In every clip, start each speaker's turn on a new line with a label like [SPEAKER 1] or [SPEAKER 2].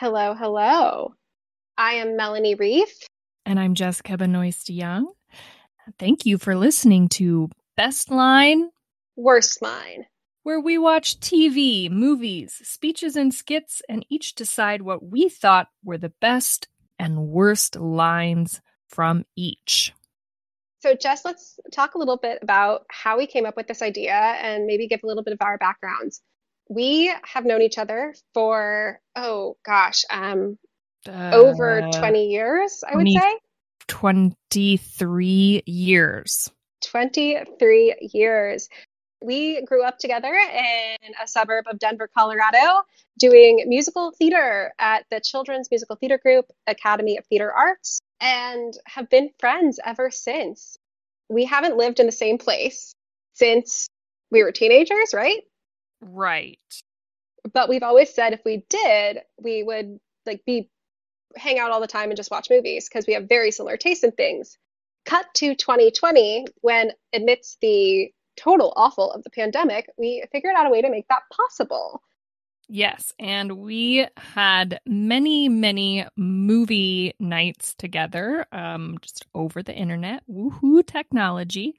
[SPEAKER 1] Hello, hello. I am Melanie Reef.
[SPEAKER 2] And I'm Jessica Benoist Young. Thank you for listening to Best Line,
[SPEAKER 1] Worst Line,
[SPEAKER 2] where we watch TV, movies, speeches, and skits, and each decide what we thought were the best and worst lines from each.
[SPEAKER 1] So, Jess, let's talk a little bit about how we came up with this idea and maybe give a little bit of our backgrounds. We have known each other for, oh gosh, um, uh, over 20 years, I 20, would say.
[SPEAKER 2] 23 years.
[SPEAKER 1] 23 years. We grew up together in a suburb of Denver, Colorado, doing musical theater at the Children's Musical Theater Group, Academy of Theater Arts, and have been friends ever since. We haven't lived in the same place since we were teenagers, right?
[SPEAKER 2] Right.
[SPEAKER 1] But we've always said if we did, we would like be hang out all the time and just watch movies because we have very similar tastes in things. Cut to 2020 when amidst the total awful of the pandemic, we figured out a way to make that possible.
[SPEAKER 2] Yes, and we had many, many movie nights together, um, just over the internet. Woohoo, technology!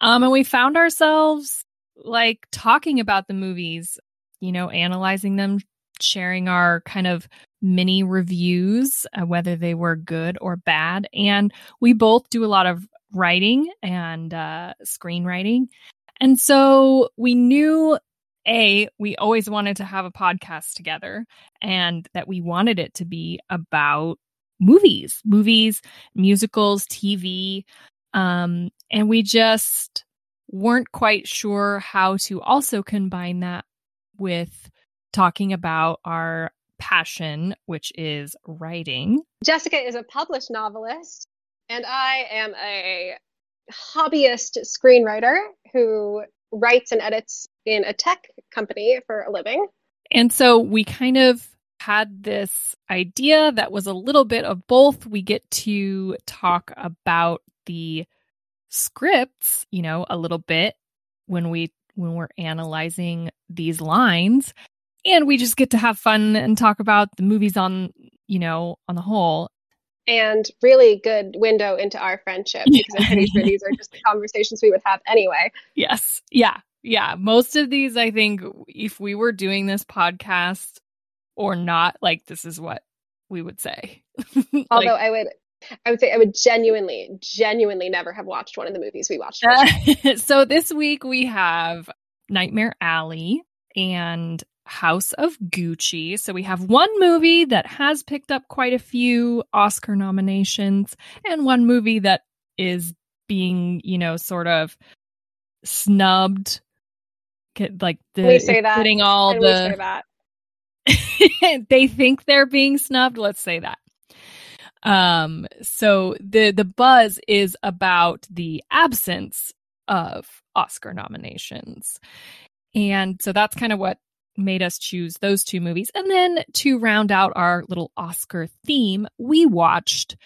[SPEAKER 2] Um, and we found ourselves like talking about the movies, you know, analyzing them, sharing our kind of mini reviews, uh, whether they were good or bad. And we both do a lot of writing and uh, screenwriting. And so we knew a, we always wanted to have a podcast together and that we wanted it to be about movies, movies, musicals, TV. Um, and we just weren't quite sure how to also combine that with talking about our passion, which is writing.
[SPEAKER 1] Jessica is a published novelist, and I am a hobbyist screenwriter who writes and edits in a tech company for a living.
[SPEAKER 2] And so we kind of had this idea that was a little bit of both. We get to talk about the scripts, you know, a little bit when we when we're analyzing these lines and we just get to have fun and talk about the movies on, you know, on the whole
[SPEAKER 1] and really good window into our friendship because I'm pretty sure these are just the conversations we would have anyway.
[SPEAKER 2] Yes. Yeah. Yeah. Most of these, I think, if we were doing this podcast or not, like, this is what we would say.
[SPEAKER 1] like, Although I would. I would say I would genuinely, genuinely never have watched one of the movies we watched.
[SPEAKER 2] so this week we have Nightmare Alley and House of Gucci. So we have one movie that has picked up quite a few Oscar nominations and one movie that is being, you know, sort of snubbed. Like the
[SPEAKER 1] we say that.
[SPEAKER 2] putting all the they think they're being snubbed. Let's say that. Um, so the the buzz is about the absence of Oscar nominations. And so that's kind of what made us choose those two movies. And then to round out our little Oscar theme, we watched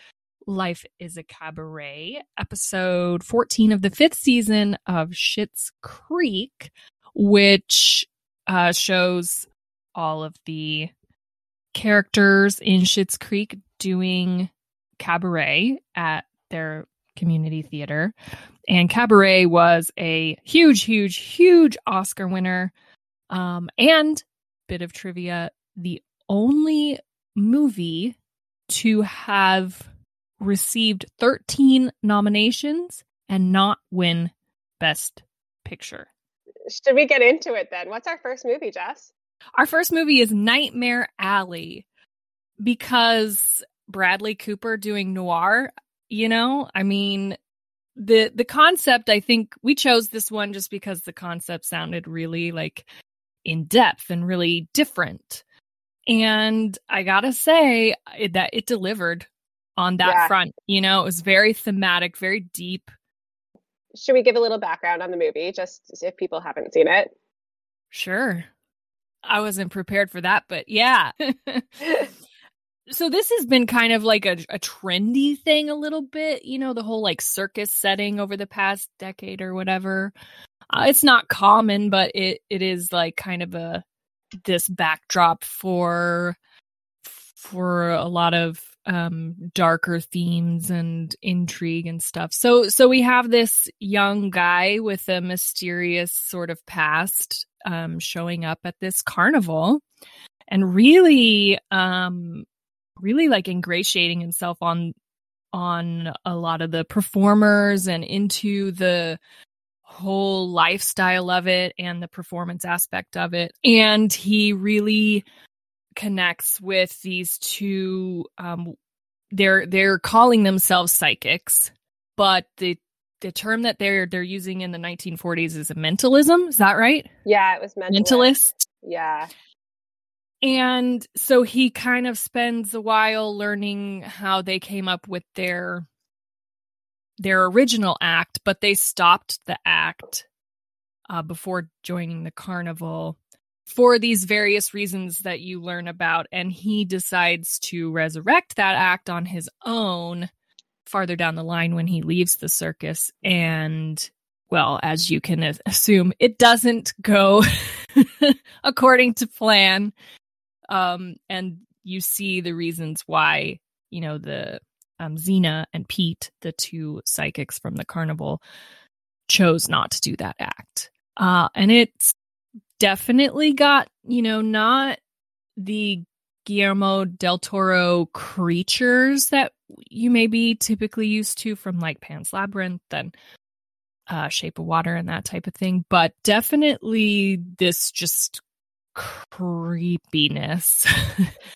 [SPEAKER 2] Life is a Cabaret, episode 14 of the fifth season of Schitt's Creek, which uh, shows all of the characters in Schitt's Creek doing cabaret at their community theater. And Cabaret was a huge, huge, huge Oscar winner. Um, and bit of trivia the only movie to have received 13 nominations and not win Best Picture.
[SPEAKER 1] Should we get into it then? What's our first movie, Jess?
[SPEAKER 2] Our first movie is Nightmare Alley because Bradley Cooper doing noir, you know? I mean, the the concept I think we chose this one just because the concept sounded really like in depth and really different. And I gotta say that it delivered on that yeah. front. You know, it was very thematic, very deep.
[SPEAKER 1] Should we give a little background on the movie, just if people haven't seen it?
[SPEAKER 2] Sure. I wasn't prepared for that, but yeah. so this has been kind of like a, a trendy thing a little bit, you know, the whole like circus setting over the past decade or whatever. Uh, it's not common, but it it is like kind of a this backdrop for for a lot of um darker themes and intrigue and stuff. So so we have this young guy with a mysterious sort of past um showing up at this carnival and really um really like ingratiating himself on on a lot of the performers and into the whole lifestyle of it and the performance aspect of it and he really connects with these two um they're they're calling themselves psychics but the the term that they're they're using in the 1940s is a mentalism is that right
[SPEAKER 1] Yeah, it was mentalist.
[SPEAKER 2] mentalist
[SPEAKER 1] Yeah.
[SPEAKER 2] And so he kind of spends a while learning how they came up with their their original act, but they stopped the act uh, before joining the carnival for these various reasons that you learn about. And he decides to resurrect that act on his own farther down the line when he leaves the circus. And well, as you can assume, it doesn't go according to plan um, and you see the reasons why you know the um, Zeena and Pete, the two psychics from the carnival, chose not to do that act. Uh, and it's definitely got you know not the Guillermo del Toro creatures that you may be typically used to from like Pan's Labyrinth and uh, Shape of Water and that type of thing, but definitely this just creepiness.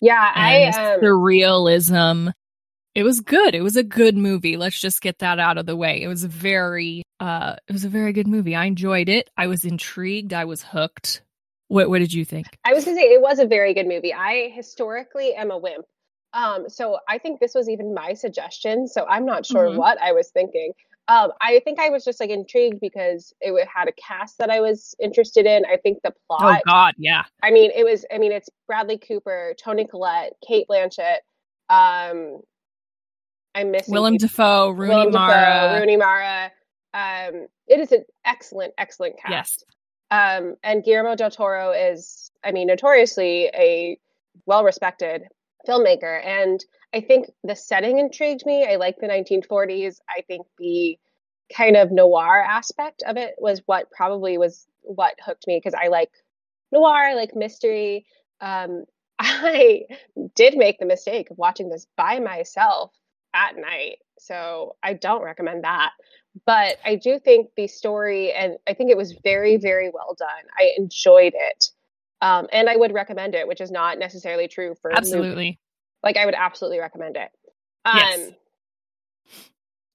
[SPEAKER 1] Yeah, I um,
[SPEAKER 2] surrealism. It was good. It was a good movie. Let's just get that out of the way. It was a very uh it was a very good movie. I enjoyed it. I was intrigued. I was hooked. What what did you think?
[SPEAKER 1] I was gonna say it was a very good movie. I historically am a wimp. Um, so I think this was even my suggestion. So I'm not sure
[SPEAKER 2] Mhm.
[SPEAKER 1] what I was thinking. Um, I think I was just like intrigued because it had a cast that I was interested in. I think the plot.
[SPEAKER 2] Oh
[SPEAKER 1] plot.
[SPEAKER 2] god, yeah.
[SPEAKER 1] I mean, it was. I mean, it's Bradley Cooper, Toni Collette, Cate Blanchett. Um, I'm missing
[SPEAKER 2] Willem. Dafoe, Rooney
[SPEAKER 1] Willem Dafoe,
[SPEAKER 2] Mara.
[SPEAKER 1] Rooney Mara. Um, it is an excellent, excellent cast.
[SPEAKER 2] Yes.
[SPEAKER 1] Um, and Guillermo del Toro is, I mean, notoriously a well-respected filmmaker, and I think the setting intrigued me. I like the 1940s. I think the kind of noir aspect of it was what probably was what hooked me because I like noir, I like mystery. Um, I did make the mistake of watching this by myself at night, so I don't recommend that. But I do think the story, and I think it was very, very well done. I enjoyed it, um, and I would recommend it, which is not necessarily true for
[SPEAKER 2] Absolutely.
[SPEAKER 1] like I would absolutely recommend it. Um,
[SPEAKER 2] Yes.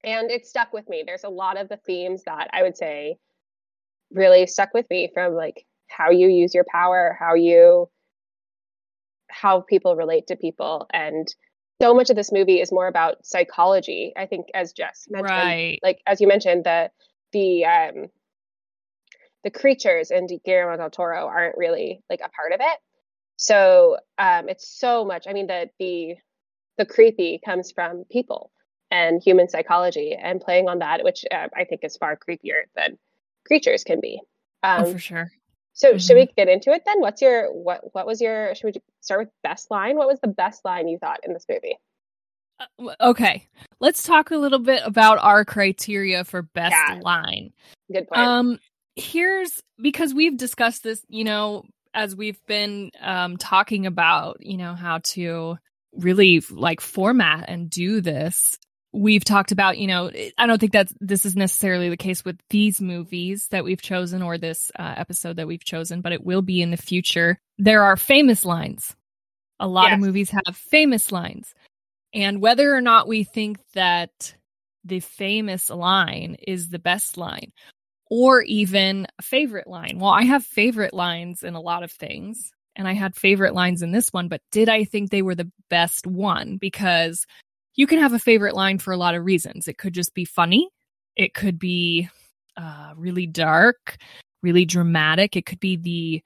[SPEAKER 1] And it stuck with me. There's a lot of the themes that I would say really stuck with me from like how you use your power, how you how people relate to people and so much of this movie is more about psychology. I think as Jess mentioned
[SPEAKER 2] Right.
[SPEAKER 1] like as you mentioned the the um the creatures in Guillermo del Toro aren't really like a part of it. So um it's so much I mean the the the creepy comes from people and human psychology and playing on that which uh, I think is far creepier than creatures can be. Um
[SPEAKER 2] oh, for sure.
[SPEAKER 1] so should
[SPEAKER 2] Mhm.
[SPEAKER 1] we get into it then? What's your what what was your should we start with best line? What was the best line you thought in this movie?
[SPEAKER 2] Uh, okay. Let's talk a little bit about our criteria for best
[SPEAKER 1] Yeah.
[SPEAKER 2] line.
[SPEAKER 1] Good point.
[SPEAKER 2] Um, here's because we've discussed this, you know, as we've been um talking about, you know, how to really like format and do this. We've talked about, you know, I don't think that this is necessarily the case with these movies that we've chosen or this uh, episode that we've chosen, but it will be in the future. There are famous lines. A lot of movies have famous lines. And whether or not we think that the famous line is the best line or even a favorite line. Well, I have favorite lines in a lot of things, and I had favorite lines in this one, but did I think they were the best one? Because you can have a favorite line for a lot of reasons. It could just be funny, it could be uh, really dark, really dramatic, it could be the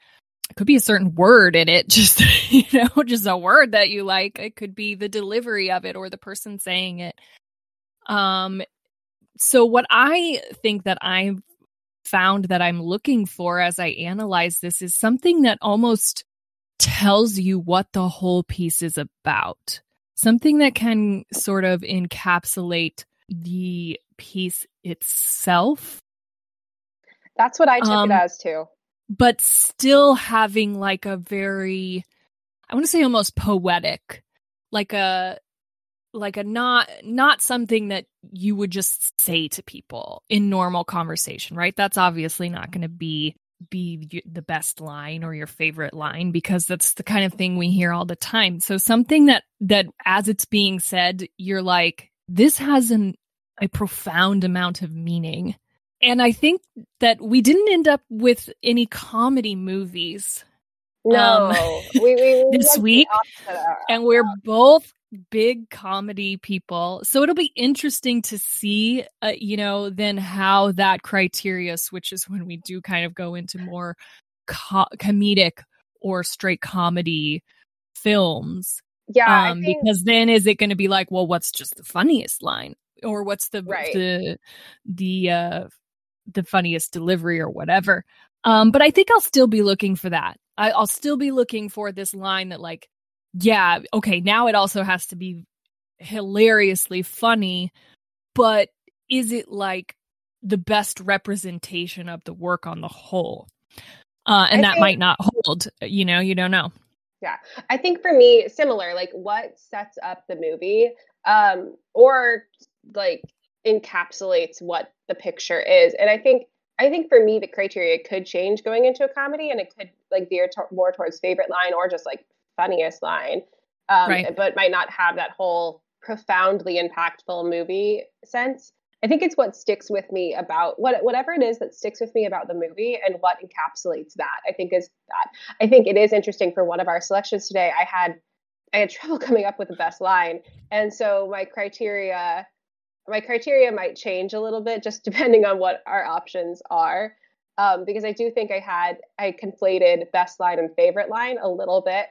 [SPEAKER 2] it could be a certain word in it, just you know, just a word that you like. It could be the delivery of it or the person saying it. Um, so what I think that I've found that I'm looking for as I analyze this is something that almost tells you what the whole piece is about. Something that can sort of encapsulate the piece itself.
[SPEAKER 1] That's what I took um, it as too.
[SPEAKER 2] But still having like a very, I want to say almost poetic, like a, like a not not something that you would just say to people in normal conversation right that's obviously not going to be be the best line or your favorite line because that's the kind of thing we hear all the time. So something that that as it's being said, you're like, this has an a profound amount of meaning. And I think that we didn't end up with any comedy movies.
[SPEAKER 1] No, um, we, we,
[SPEAKER 2] we this week, and we're both big comedy people. So it'll be interesting to see, uh, you know, then how that criteria switches when we do kind of go into more co- comedic or straight comedy films.
[SPEAKER 1] Yeah,
[SPEAKER 2] um, think... because then is it going to be like, well, what's just the funniest line, or what's the right. the the uh the funniest delivery or whatever. Um, but I think I'll still be looking for that. I, I'll still be looking for this line that like yeah, okay, now it also has to be hilariously funny, but is it like the best representation of the work on the whole? Uh, and I that think, might not hold, you know, you don't know.
[SPEAKER 1] Yeah. I think for me, similar, like what sets up the movie, um, or like encapsulates what the picture is. And I think I think for me the criteria could change going into a comedy and it could like veer to- more towards favorite line or just like funniest line, um, right. but might not have that whole profoundly impactful movie sense. I think it's what sticks with me about what whatever it is that sticks with me about the movie and what encapsulates that. I think is that. I think it is interesting for one of our selections today. I had I had trouble coming up with the best line, and so my criteria my criteria might change a little bit just depending on what our options are. Um, because I do think I had I conflated best line and favorite line a little bit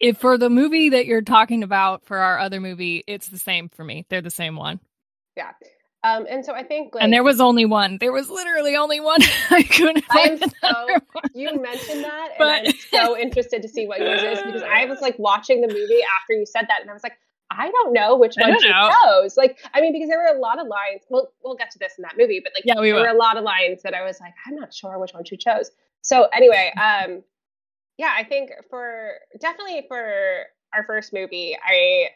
[SPEAKER 2] if for the movie that you're talking about for our other movie, it's the same for me. They're the same one.
[SPEAKER 1] Yeah. Um, and so I think, like,
[SPEAKER 2] and there was only one. There was literally only one. I couldn't. I'm so.
[SPEAKER 1] You mentioned that, but, and I'm so interested to see what yours is because I was like watching the movie after you said that, and I was like, I don't know which one she know. chose. Like, I mean, because there were a lot of lines. We'll we'll get to this in that movie, but like, yeah, we there will. were a lot of lines that I was like, I'm not sure which one she chose. So anyway, um, yeah, I think for definitely for our first movie, I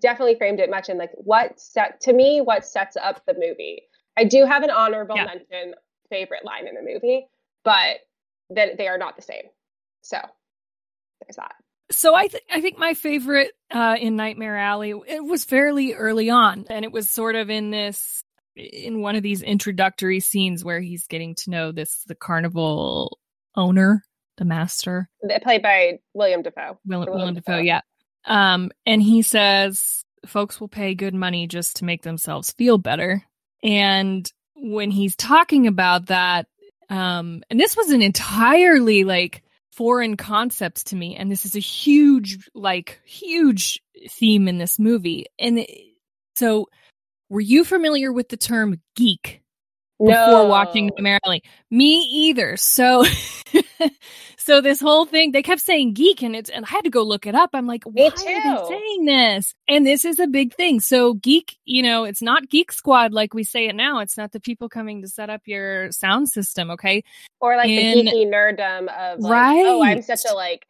[SPEAKER 1] definitely framed it much in like what set to me what sets up the movie. I do have an honorable yeah. mention favorite line in the movie, but that they are not the same. So there's that.
[SPEAKER 2] So I think I think my favorite uh, in Nightmare Alley it was fairly early on, and it was sort of in this in one of these introductory scenes where he's getting to know this the carnival owner the master.
[SPEAKER 1] Played by William Dafoe.
[SPEAKER 2] William, William Dafoe, yeah. Um, and he says folks will pay good money just to make themselves feel better. And when he's talking about that, um, and this was an entirely like foreign concept to me, and this is a huge, like, huge theme in this movie. And it, so, were you familiar with the term geek? Before no. watching Merrily. Me either. So so this whole thing, they kept saying geek and it's and I had to go look it up. I'm like, why are they saying this? And this is a big thing. So geek, you know, it's not geek squad like we say it now. It's not the people coming to set up your sound system, okay?
[SPEAKER 1] Or like and, the geeky nerddom of like, right. oh, I'm such a like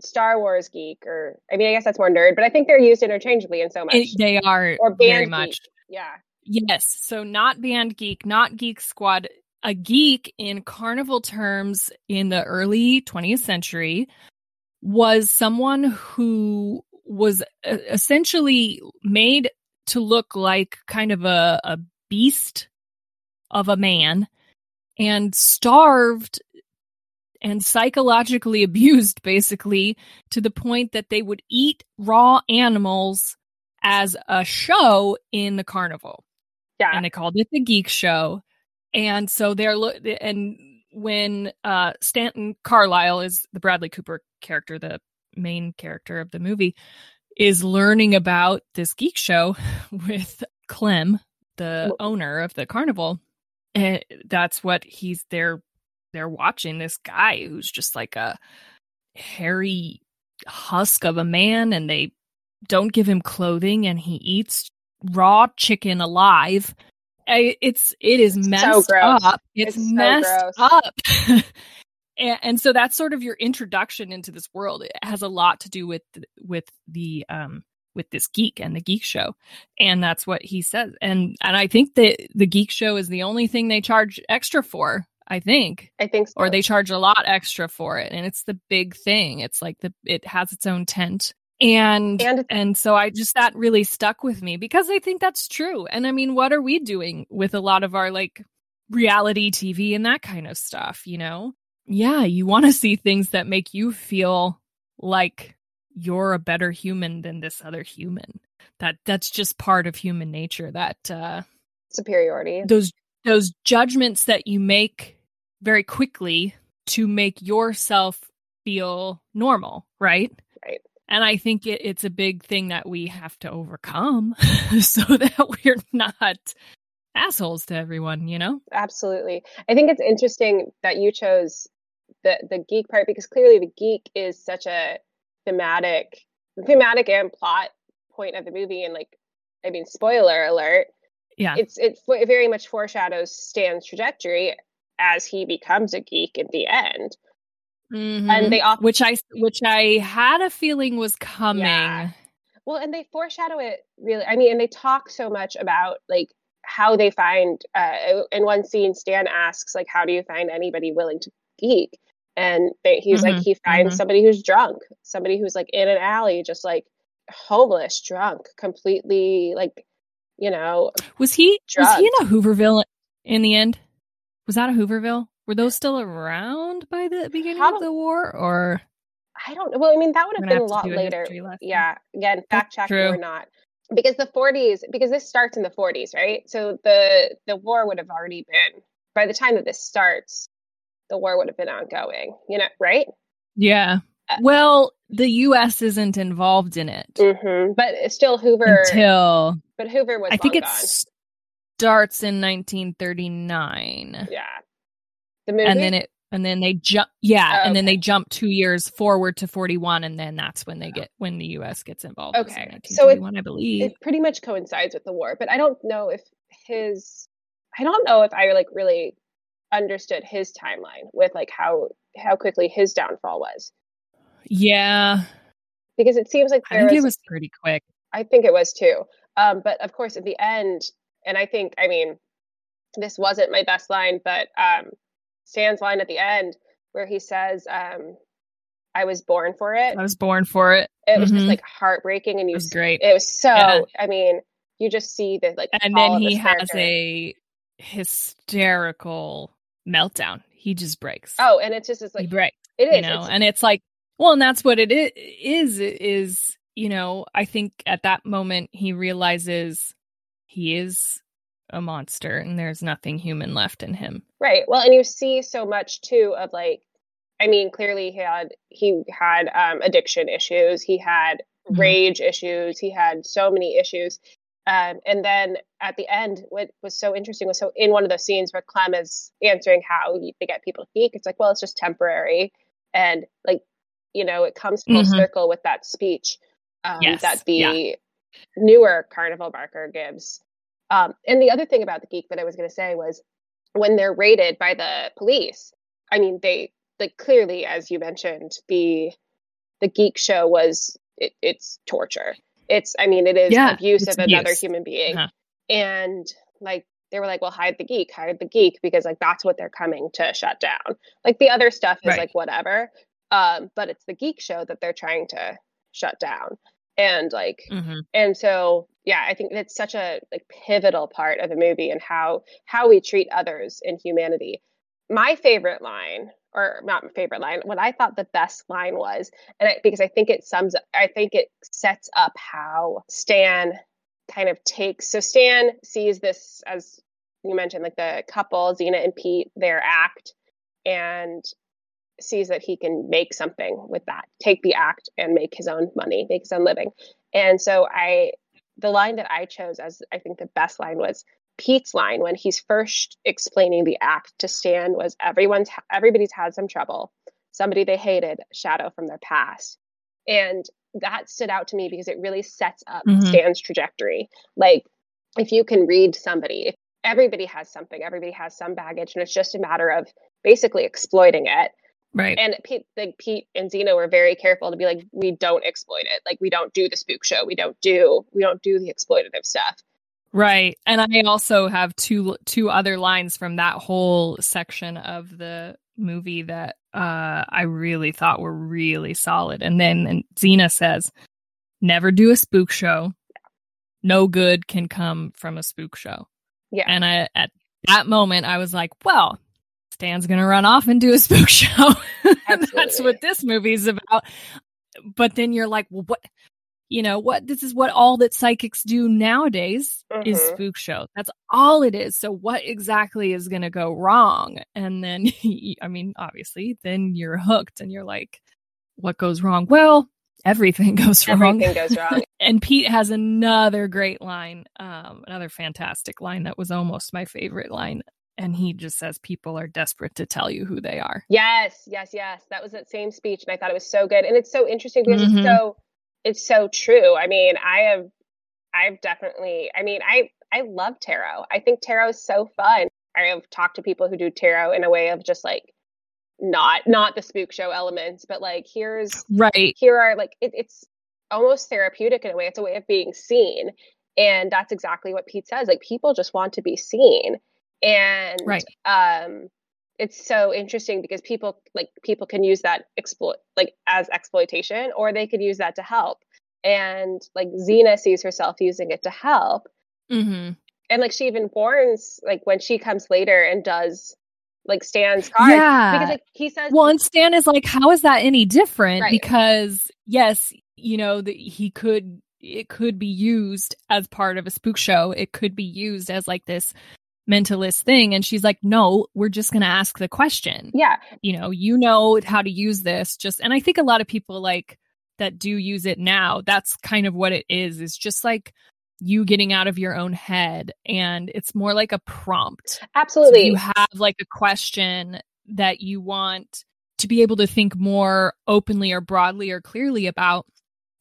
[SPEAKER 1] Star Wars geek or I mean I guess that's more nerd, but I think they're used interchangeably in so much. It,
[SPEAKER 2] they are or very much.
[SPEAKER 1] Geek. Yeah.
[SPEAKER 2] Yes. So not band geek, not geek squad. A geek in carnival terms in the early 20th century was someone who was essentially made to look like kind of a, a beast of a man and starved and psychologically abused basically to the point that they would eat raw animals as a show in the carnival.
[SPEAKER 1] Yeah.
[SPEAKER 2] And they called it the Geek Show. And so they're and when uh Stanton Carlisle is the Bradley Cooper character, the main character of the movie, is learning about this geek show with Clem, the owner of the carnival. And that's what he's there they're watching this guy who's just like a hairy husk of a man and they don't give him clothing and he eats raw chicken alive. It's it is messed so up. It's, it's messed so up. and, and, so that's sort of your introduction into this world. It has a lot to do with with the um with this geek and the geek show and that's what he says and and i think that the geek show is the only thing they charge extra for i think
[SPEAKER 1] i think so.
[SPEAKER 2] or they charge a lot extra for it and it's the big thing it's like the it has its own tent and and, and so i just that really stuck with me because i think that's true and i mean what are we doing with a lot of our like reality tv and that kind of stuff you know yeah you want to see things that make you feel like you're a better human than this other human. That that's just part of human nature. That uh,
[SPEAKER 1] superiority.
[SPEAKER 2] Those those judgments that you make very quickly to make yourself feel normal, right?
[SPEAKER 1] Right.
[SPEAKER 2] And I think it, it's a big thing that we have to overcome so that we're not assholes to everyone, you know?
[SPEAKER 1] Absolutely. I think it's interesting that you chose the the geek part because clearly the geek is such a thematic thematic and plot point of the movie and like i mean spoiler alert
[SPEAKER 2] yeah
[SPEAKER 1] it's it, it very much foreshadows stan's trajectory as he becomes a geek at the end
[SPEAKER 2] mm-hmm. and they often, which i which i had a feeling was coming yeah.
[SPEAKER 1] well and they foreshadow it really i mean and they talk so much about like how they find uh in one scene stan asks like how do you find anybody willing to geek and they, he's mm-hmm. like he finds mm-hmm. somebody who's drunk somebody who's like in an alley just like homeless drunk completely like you know
[SPEAKER 2] was he drugged. was he in a hooverville in the end was that a hooverville were those still around by the beginning How, of the war or
[SPEAKER 1] i don't know well i mean that would have been a lot later yeah again fact check or not because the 40s because this starts in the 40s right so the the war would have already been by the time that this starts the war would have been ongoing, you know, right?
[SPEAKER 2] Yeah. Uh, well, the U.S. isn't involved in it,
[SPEAKER 1] mm-hmm. but still Hoover
[SPEAKER 2] until.
[SPEAKER 1] But Hoover was.
[SPEAKER 2] I think it starts in 1939.
[SPEAKER 1] Yeah, the movie,
[SPEAKER 2] and then it, and then they jump. Yeah, oh, and then they jump two years forward to 41, and then that's when they get when the U.S. gets involved.
[SPEAKER 1] Okay, so it, I believe it pretty much coincides with the war, but I don't know if his. I don't know if I like really understood his timeline with like how how quickly his downfall was.
[SPEAKER 2] Yeah.
[SPEAKER 1] Because it seems like
[SPEAKER 2] I think was, it was pretty quick.
[SPEAKER 1] I think it was too. Um, but of course, at the end, and I think, I mean, this wasn't my best line, but um, Stan's line at the end where he says, um, "I was born for it."
[SPEAKER 2] I was born for it.
[SPEAKER 1] It was mm-hmm. just like heartbreaking, and you. It
[SPEAKER 2] was great.
[SPEAKER 1] It was so. Yeah. I mean, you just see the like.
[SPEAKER 2] And then he has a hysterical meltdown. He just breaks.
[SPEAKER 1] Oh, and it's just it's like
[SPEAKER 2] he breaks.
[SPEAKER 1] It is,
[SPEAKER 2] you know, and it's like, well, and that's what it is. Is you know, I think at that moment he realizes he is a monster and there's nothing human left in him.
[SPEAKER 1] Right. Well, and you see so much too of like, I mean, clearly he had he had um, addiction issues. He had mm-hmm. rage issues. He had so many issues. Um, and then at the end, what was so interesting was so in one of the scenes where Clem is answering how he, they get people to speak, it's like, well, it's just temporary. And like, you know, it comes full mm-hmm. circle with that speech um, yes. that the yeah. newer Carnival Barker gives. Um, and the other thing about the geek that I was going to say was when they're raided by the police, I mean, they like clearly, as you mentioned, the the geek show was it, it's torture it's, I mean, it is yeah, abuse of abuse. another human being. Uh-huh. And like, they were like, well, hide the geek, hide the geek, because like that's what they're coming to shut down. Like the other stuff is right. like whatever. Um, but it's the geek show that they're trying to shut down. And like, mm-hmm. and so yeah, I think it's such a like pivotal part of the movie and how how we treat others in humanity. My favorite line or not my favorite line, what I thought the best line was, and I, because I think it sums, I think it sets up how Stan kind of takes. So Stan sees this as you mentioned, like the couple, Zeena and Pete, their act, and sees that he can make something with that, take the act and make his own money, make his own living. And so I, the line that I chose as I think the best line was Pete's line when he's first explaining the act to Stan was everyone's everybody's had some trouble. somebody they hated, shadow from their past. And that stood out to me because it really sets up mm-hmm. Stan's trajectory. Like, if you can read somebody, everybody has something, everybody has some baggage, and it's just a matter of basically exploiting it.
[SPEAKER 2] Right.
[SPEAKER 1] And Pete, like Pete and Zeena were very careful to be like, we don't exploit it. Like, we don't do the spook show. We don't do, we don't do the exploitative stuff.
[SPEAKER 2] Right. And I also have two two other lines from that whole section of the movie that uh I really thought were really solid. And then and Zeena says, "Never do a spook show. No good can come from a spook show."
[SPEAKER 1] Yeah.
[SPEAKER 2] And I at that moment I was like, "Well, Stan's going to run off and do a spook show." That's what this movie's about. But then you're like, "Well, what you know what this is what all that psychics do nowadays mm-hmm. is spook show. That's all it is. So what exactly is going to go wrong? And then i mean obviously then you're hooked and you're like what goes wrong? Well everything goes
[SPEAKER 1] wrong. Everything goes wrong.
[SPEAKER 2] And pete has another great line um, another fantastic line that was almost my favorite line and he just says people are desperate to tell you who they are
[SPEAKER 1] yes yes yes that was that same speech and i thought it was so good and it's so interesting because mm-hmm. it's so it's so true. I mean, I have I've definitely I mean, I I love tarot. I think tarot is so fun. I have talked to people who do tarot in a way of just like not not the spook show elements, but like here's
[SPEAKER 2] right
[SPEAKER 1] here are like it, it's almost therapeutic in a way. It's a way of being seen, and that's exactly what Pete says. Like people just want to be seen, and
[SPEAKER 2] right.
[SPEAKER 1] um, it's so interesting because people like people can use that exploit like as exploitation or they could use that to help and like zeena sees herself using it to help
[SPEAKER 2] mm-hmm.
[SPEAKER 1] and like she even warns like when she comes later and does like stan's card
[SPEAKER 2] yeah
[SPEAKER 1] because like he says
[SPEAKER 2] well and stan is like how is that any different right. because yes you know that he could it could be used as part of a spook show it could be used as like this mentalist thing. And she's like no we're just going to ask the question.
[SPEAKER 1] Yeah.
[SPEAKER 2] You know you know how to use this. Just and i think a lot of people like that do use it now that's kind of what it is. Is just like you getting out of your own head. And it's more like a prompt.
[SPEAKER 1] Absolutely. So
[SPEAKER 2] you have like a question that you want to be able to think more openly or broadly or clearly about.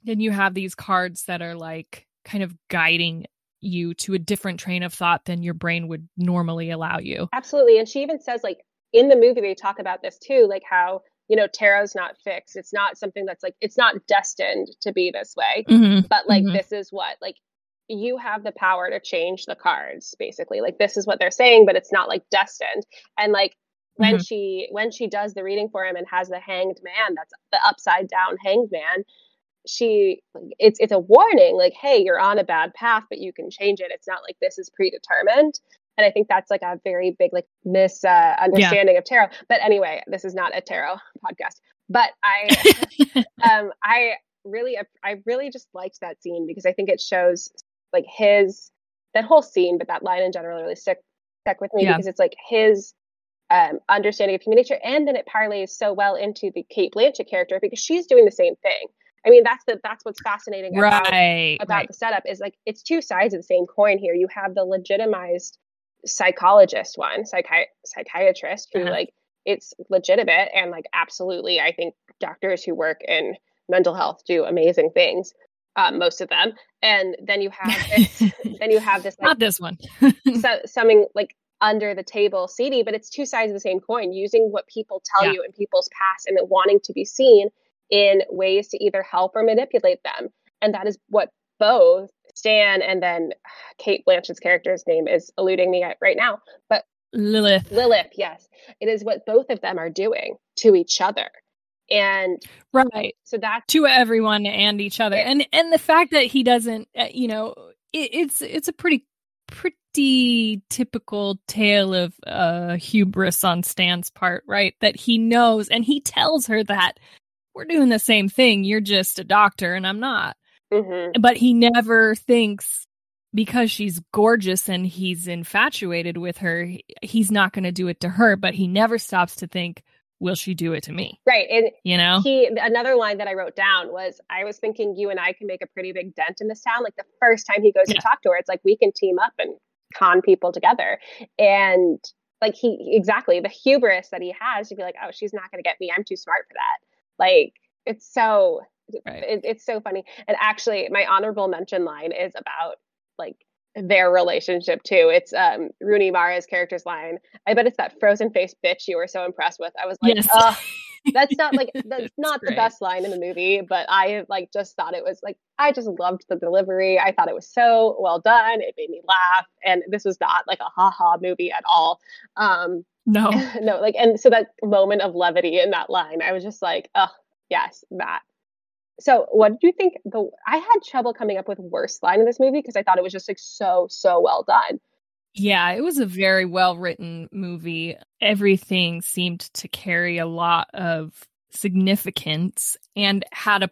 [SPEAKER 2] Then you have these cards that are like kind of guiding you to a different train of thought than your brain would normally allow you.
[SPEAKER 1] Absolutely. And she even says, like, in the movie, they talk about this too, like how, you know, tarot's not fixed. It's not something that's like, it's not destined to be this way.
[SPEAKER 2] Mm-hmm.
[SPEAKER 1] But like,
[SPEAKER 2] mm-hmm.
[SPEAKER 1] this is what, like, you have the power to change the cards, basically. Like, this is what they're saying, but it's not like destined. And like, when mm-hmm. she when she does the reading for him and has the hanged man that's the upside down hanged man she it's it's a warning like hey you're on a bad path but you can change it. It's not like this is predetermined. And i think that's like a very big like misunderstanding uh, yeah. of tarot. But anyway this is not a tarot podcast. But i um i really i really just liked that scene because i think it shows like his that whole scene but that line in general really stuck stuck with me yeah. because it's like his um, understanding of human nature. And then it parlays so well into the Cate Blanchett character because she's doing the same thing I mean, that's the that's what's fascinating about,
[SPEAKER 2] right,
[SPEAKER 1] about
[SPEAKER 2] right.
[SPEAKER 1] the setup is like it's two sides of the same coin here. You have the legitimized psychologist one, psychi- psychiatrist who uh-huh. like it's legitimate and like absolutely I think doctors who work in mental health do amazing things. Um, most of them, and then you have this, then you have this
[SPEAKER 2] like, not this one,
[SPEAKER 1] so, something like under the table seedy, but it's two sides of the same coin. Using what people tell yeah. you in people's past and wanting to be seen in ways to either help or manipulate them. And that is what both Stan and then Cate Blanchett's character's name is eluding me right now, but
[SPEAKER 2] Lilith.
[SPEAKER 1] Lilith, yes. It is what both of them are doing to each other. And
[SPEAKER 2] right.
[SPEAKER 1] So that's
[SPEAKER 2] to everyone and each other. And and the fact that he doesn't uh, you know, it, it's it's a pretty pretty typical tale of uh hubris on Stan's part, right? That he knows and he tells her that we're doing the same thing. You're just a doctor and I'm not.
[SPEAKER 1] Mm-hmm.
[SPEAKER 2] But he never thinks because she's gorgeous and he's infatuated with her, he's not going to do it to her. But he never stops to think, will she do it to me?
[SPEAKER 1] Right. And
[SPEAKER 2] you know,
[SPEAKER 1] he another line that I wrote down was I was thinking you and I can make a pretty big dent in this town. Like the first time he goes yeah. to talk to her, it's like we can team up and con people together. And like he exactly the hubris that he has to be like, oh, she's not going to get me. I'm too smart for that. Like it's so right. it, it's so funny. And actually, my honorable mention line is about like their relationship too. It's um Rooney Mara's character's line. I bet it's that frozen face bitch you were so impressed with. I was like, yes. oh, that's not like that's not the best line in the movie, but I like just thought it was like I just loved the delivery. I thought it was so well done. It made me laugh, and this was not like a ha ha movie at all. Um,
[SPEAKER 2] no,
[SPEAKER 1] no, like and so that moment of levity in that line, I was just like, oh yes, that. So, what did you think? The I had trouble coming up with worst line in this movie because I thought it was just like so so well done.
[SPEAKER 2] Yeah, it was a very well written movie. Everything seemed to carry a lot of significance and had a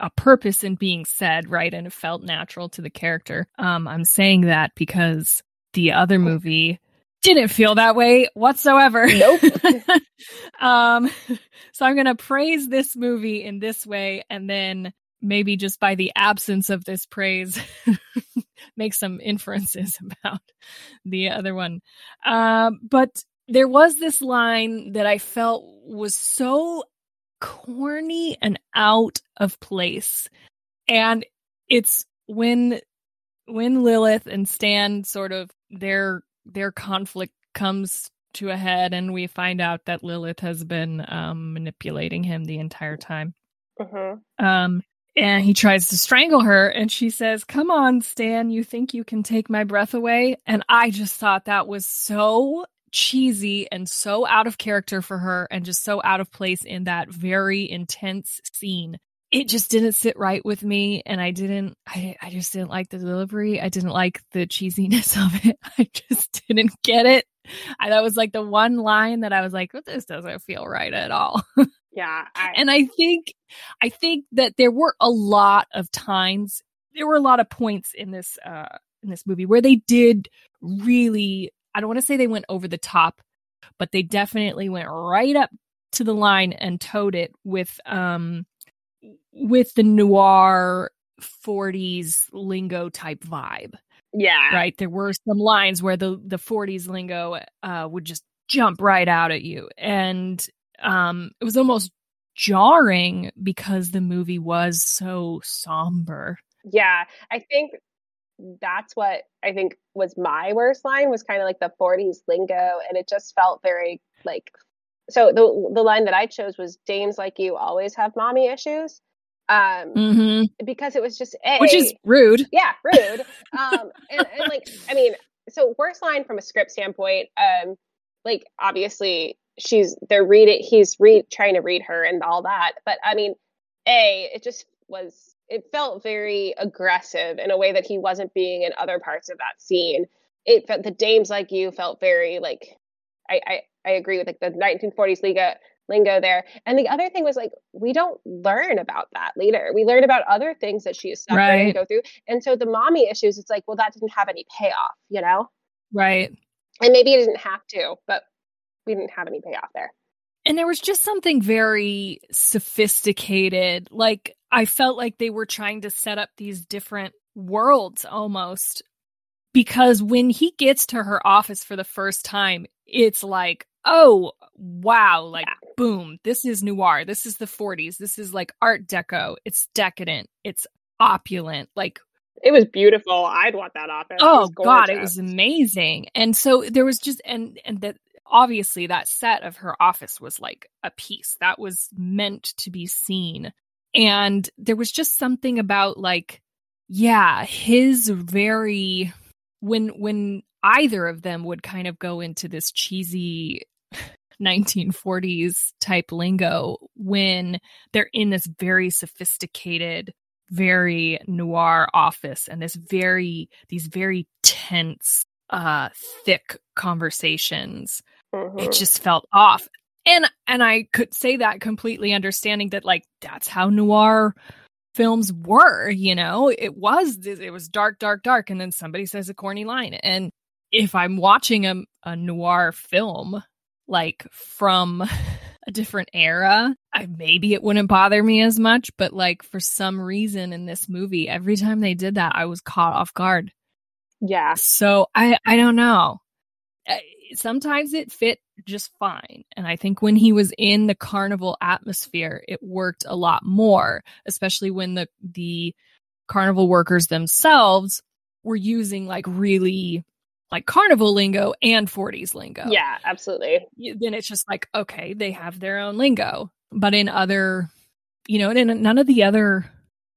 [SPEAKER 2] a purpose in being said, right? And it felt natural to the character. Um, I'm saying that because the other movie didn't feel that way whatsoever.
[SPEAKER 1] Nope.
[SPEAKER 2] um, so I'm going to praise this movie in this way and then maybe just by the absence of this praise make some inferences about the other one um, but there was this line that i felt was so corny and out of place and it's when when lilith and stan sort of their their conflict comes to a head and we find out that lilith has been um, manipulating him the entire time.
[SPEAKER 1] Mm-hmm.
[SPEAKER 2] um and he tries to strangle her and she says come on stan you think you can take my breath away? And i just thought that was so cheesy and so out of character for her and just so out of place in that very intense scene it just didn't sit right with me and i didn't i, I just didn't like the delivery. I didn't like the cheesiness of it. I just didn't get it. I, that was like the one line that i was like well, this doesn't feel right at all.
[SPEAKER 1] Yeah. I,
[SPEAKER 2] and I think, I think that there were a lot of times, there were a lot of points in this, uh, in this movie where they did really, I don't want to say they went over the top, but they definitely went right up to the line and towed it with, um, with the noir 40s lingo type vibe.
[SPEAKER 1] Yeah.
[SPEAKER 2] Right. There were some lines where the the 40s lingo uh would just jump right out at you and um it was almost jarring because the movie was so somber.
[SPEAKER 1] Yeah, I think that's what I think was my worst line was kind of like the 40s lingo and it just felt very like so the the line that I chose was dames like you always have mommy issues. Um
[SPEAKER 2] mm-hmm.
[SPEAKER 1] because it was just a
[SPEAKER 2] Which is rude.
[SPEAKER 1] Yeah, rude. um and, and like I mean, so worst line from a script standpoint, um like obviously she's they're reading he's read trying to read her and all that but i mean a it just was it felt very aggressive in a way that he wasn't being in other parts of that scene it felt the dames like you felt very like i i, I agree with like the 1940s lingo lingo there and the other thing was like we don't learn about that later we learn about other things that she is suffering right. and go through and so the mommy issues it's like well that didn't have any payoff you know
[SPEAKER 2] right
[SPEAKER 1] and maybe it didn't have to but we didn't have any payoff there.
[SPEAKER 2] And there was just something very sophisticated. Like I felt like they were trying to set up these different worlds almost. Because when he gets to her office for the first time, it's like, oh, wow, like yeah. boom, this is noir. This is the 40s. This is like art deco. It's decadent. It's opulent. Like
[SPEAKER 1] it was beautiful. I'd want that office.
[SPEAKER 2] Oh god, it was amazing. And so there was just and and that obviously that set of her office was like a piece that was meant to be seen and there was just something about like yeah his very when when either of them would kind of go into this cheesy 1940s type lingo when they're in this very sophisticated very noir office and this very these very tense uh thick conversations Mm-hmm. It just felt off. And and I could say that completely understanding that like that's how noir films were, you know. It was it was dark dark dark and then somebody says a corny line and if I'm watching a, a noir film like from a different era, I, maybe it wouldn't bother me as much, but like for some reason in this movie, every time they did that, I was caught off guard.
[SPEAKER 1] Yeah.
[SPEAKER 2] So I I don't know sometimes it fit just fine. And I think when he was in the carnival atmosphere, it worked a lot more, especially when the the carnival workers themselves were using like really like carnival lingo and 40s lingo.
[SPEAKER 1] Yeah, absolutely.
[SPEAKER 2] Then it's just like, okay, they have their own lingo. But in other, you know, and none of the other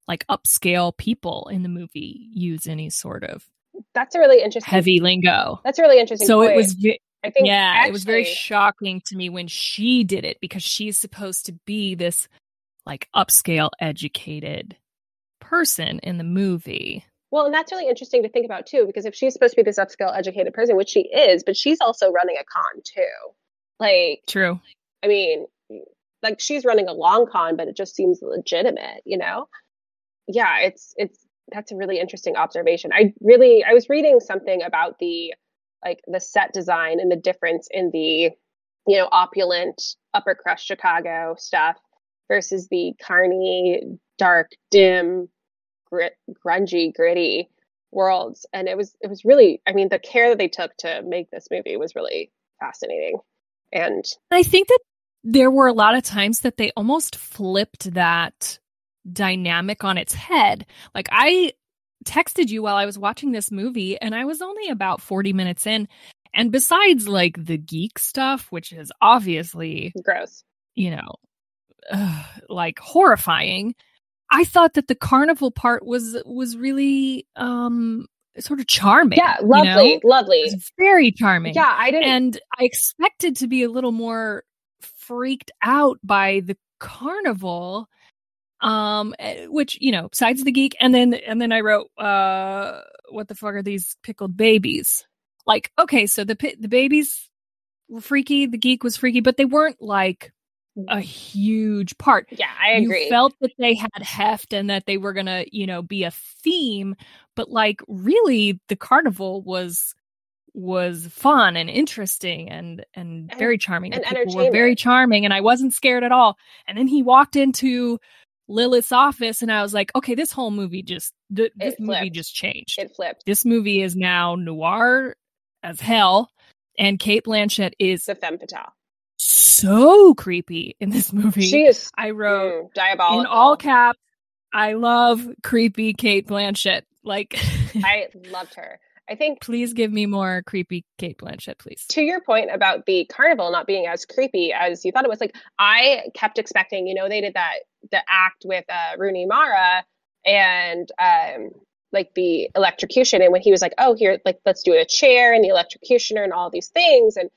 [SPEAKER 2] like upscale people in the movie use any sort of
[SPEAKER 1] that's a really interesting
[SPEAKER 2] heavy lingo.
[SPEAKER 1] That's a really interesting.
[SPEAKER 2] So
[SPEAKER 1] point.
[SPEAKER 2] it was,
[SPEAKER 1] I think,
[SPEAKER 2] yeah,
[SPEAKER 1] actually,
[SPEAKER 2] it was very shocking to me when she did it because she's supposed to be this like upscale, educated person in the movie.
[SPEAKER 1] Well, and that's really interesting to think about too, because if she's supposed to be this upscale, educated person, which she is, but she's also running a con too. Like,
[SPEAKER 2] true.
[SPEAKER 1] I mean, like she's running a long con, but it just seems legitimate, you know? Yeah, it's it's that's a really interesting observation. I really I was reading something about the like the set design and the difference in the you know opulent upper crust Chicago stuff versus the carny, dark, dim, grit, grungy, gritty worlds. And it was it was really I mean the care that they took to make this movie was really fascinating. And
[SPEAKER 2] I think that there were a lot of times that they almost flipped that dynamic on its head. Like I texted you while I was watching this movie and I was only about 40 minutes in and besides like the geek stuff which is obviously
[SPEAKER 1] gross,
[SPEAKER 2] you know, uh, like horrifying, I thought that the carnival part was was really um sort of charming.
[SPEAKER 1] Yeah, lovely,
[SPEAKER 2] you know?
[SPEAKER 1] lovely.
[SPEAKER 2] very charming.
[SPEAKER 1] Yeah, I didn't
[SPEAKER 2] And I expected to be a little more freaked out by the carnival um eh, which you know besides the geek and then and then i wrote uh what the fuck are these pickled babies like okay so the the babies were freaky the geek was freaky but they weren't like a mm-hmm. huge part.
[SPEAKER 1] Yeah i agree.
[SPEAKER 2] you felt that they had heft and that they were gonna you know be a theme but like really the carnival was was fun and interesting and and,
[SPEAKER 1] And-
[SPEAKER 2] very charming.
[SPEAKER 1] and
[SPEAKER 2] people were very charming, and I wasn't scared at all. And then he walked into Lilith's office, and I was like, okay, this whole movie just th- this movie just changed.
[SPEAKER 1] it flipped.
[SPEAKER 2] This movie is now noir as hell, and Cate Blanchett is
[SPEAKER 1] the femme fatale
[SPEAKER 2] so creepy in this movie.
[SPEAKER 1] she is
[SPEAKER 2] I wrote
[SPEAKER 1] mm, diabolical
[SPEAKER 2] in all caps. I love creepy Cate Blanchett. Like,
[SPEAKER 1] i loved her i think
[SPEAKER 2] please give me more creepy Cate Blanchett, please.
[SPEAKER 1] to your point about the carnival not being as creepy as you thought it was like i kept expecting you know they did that the act with uh rooney mara and um like the electrocution and when he was like oh here like let's do a chair and the electrocutioner and all these things and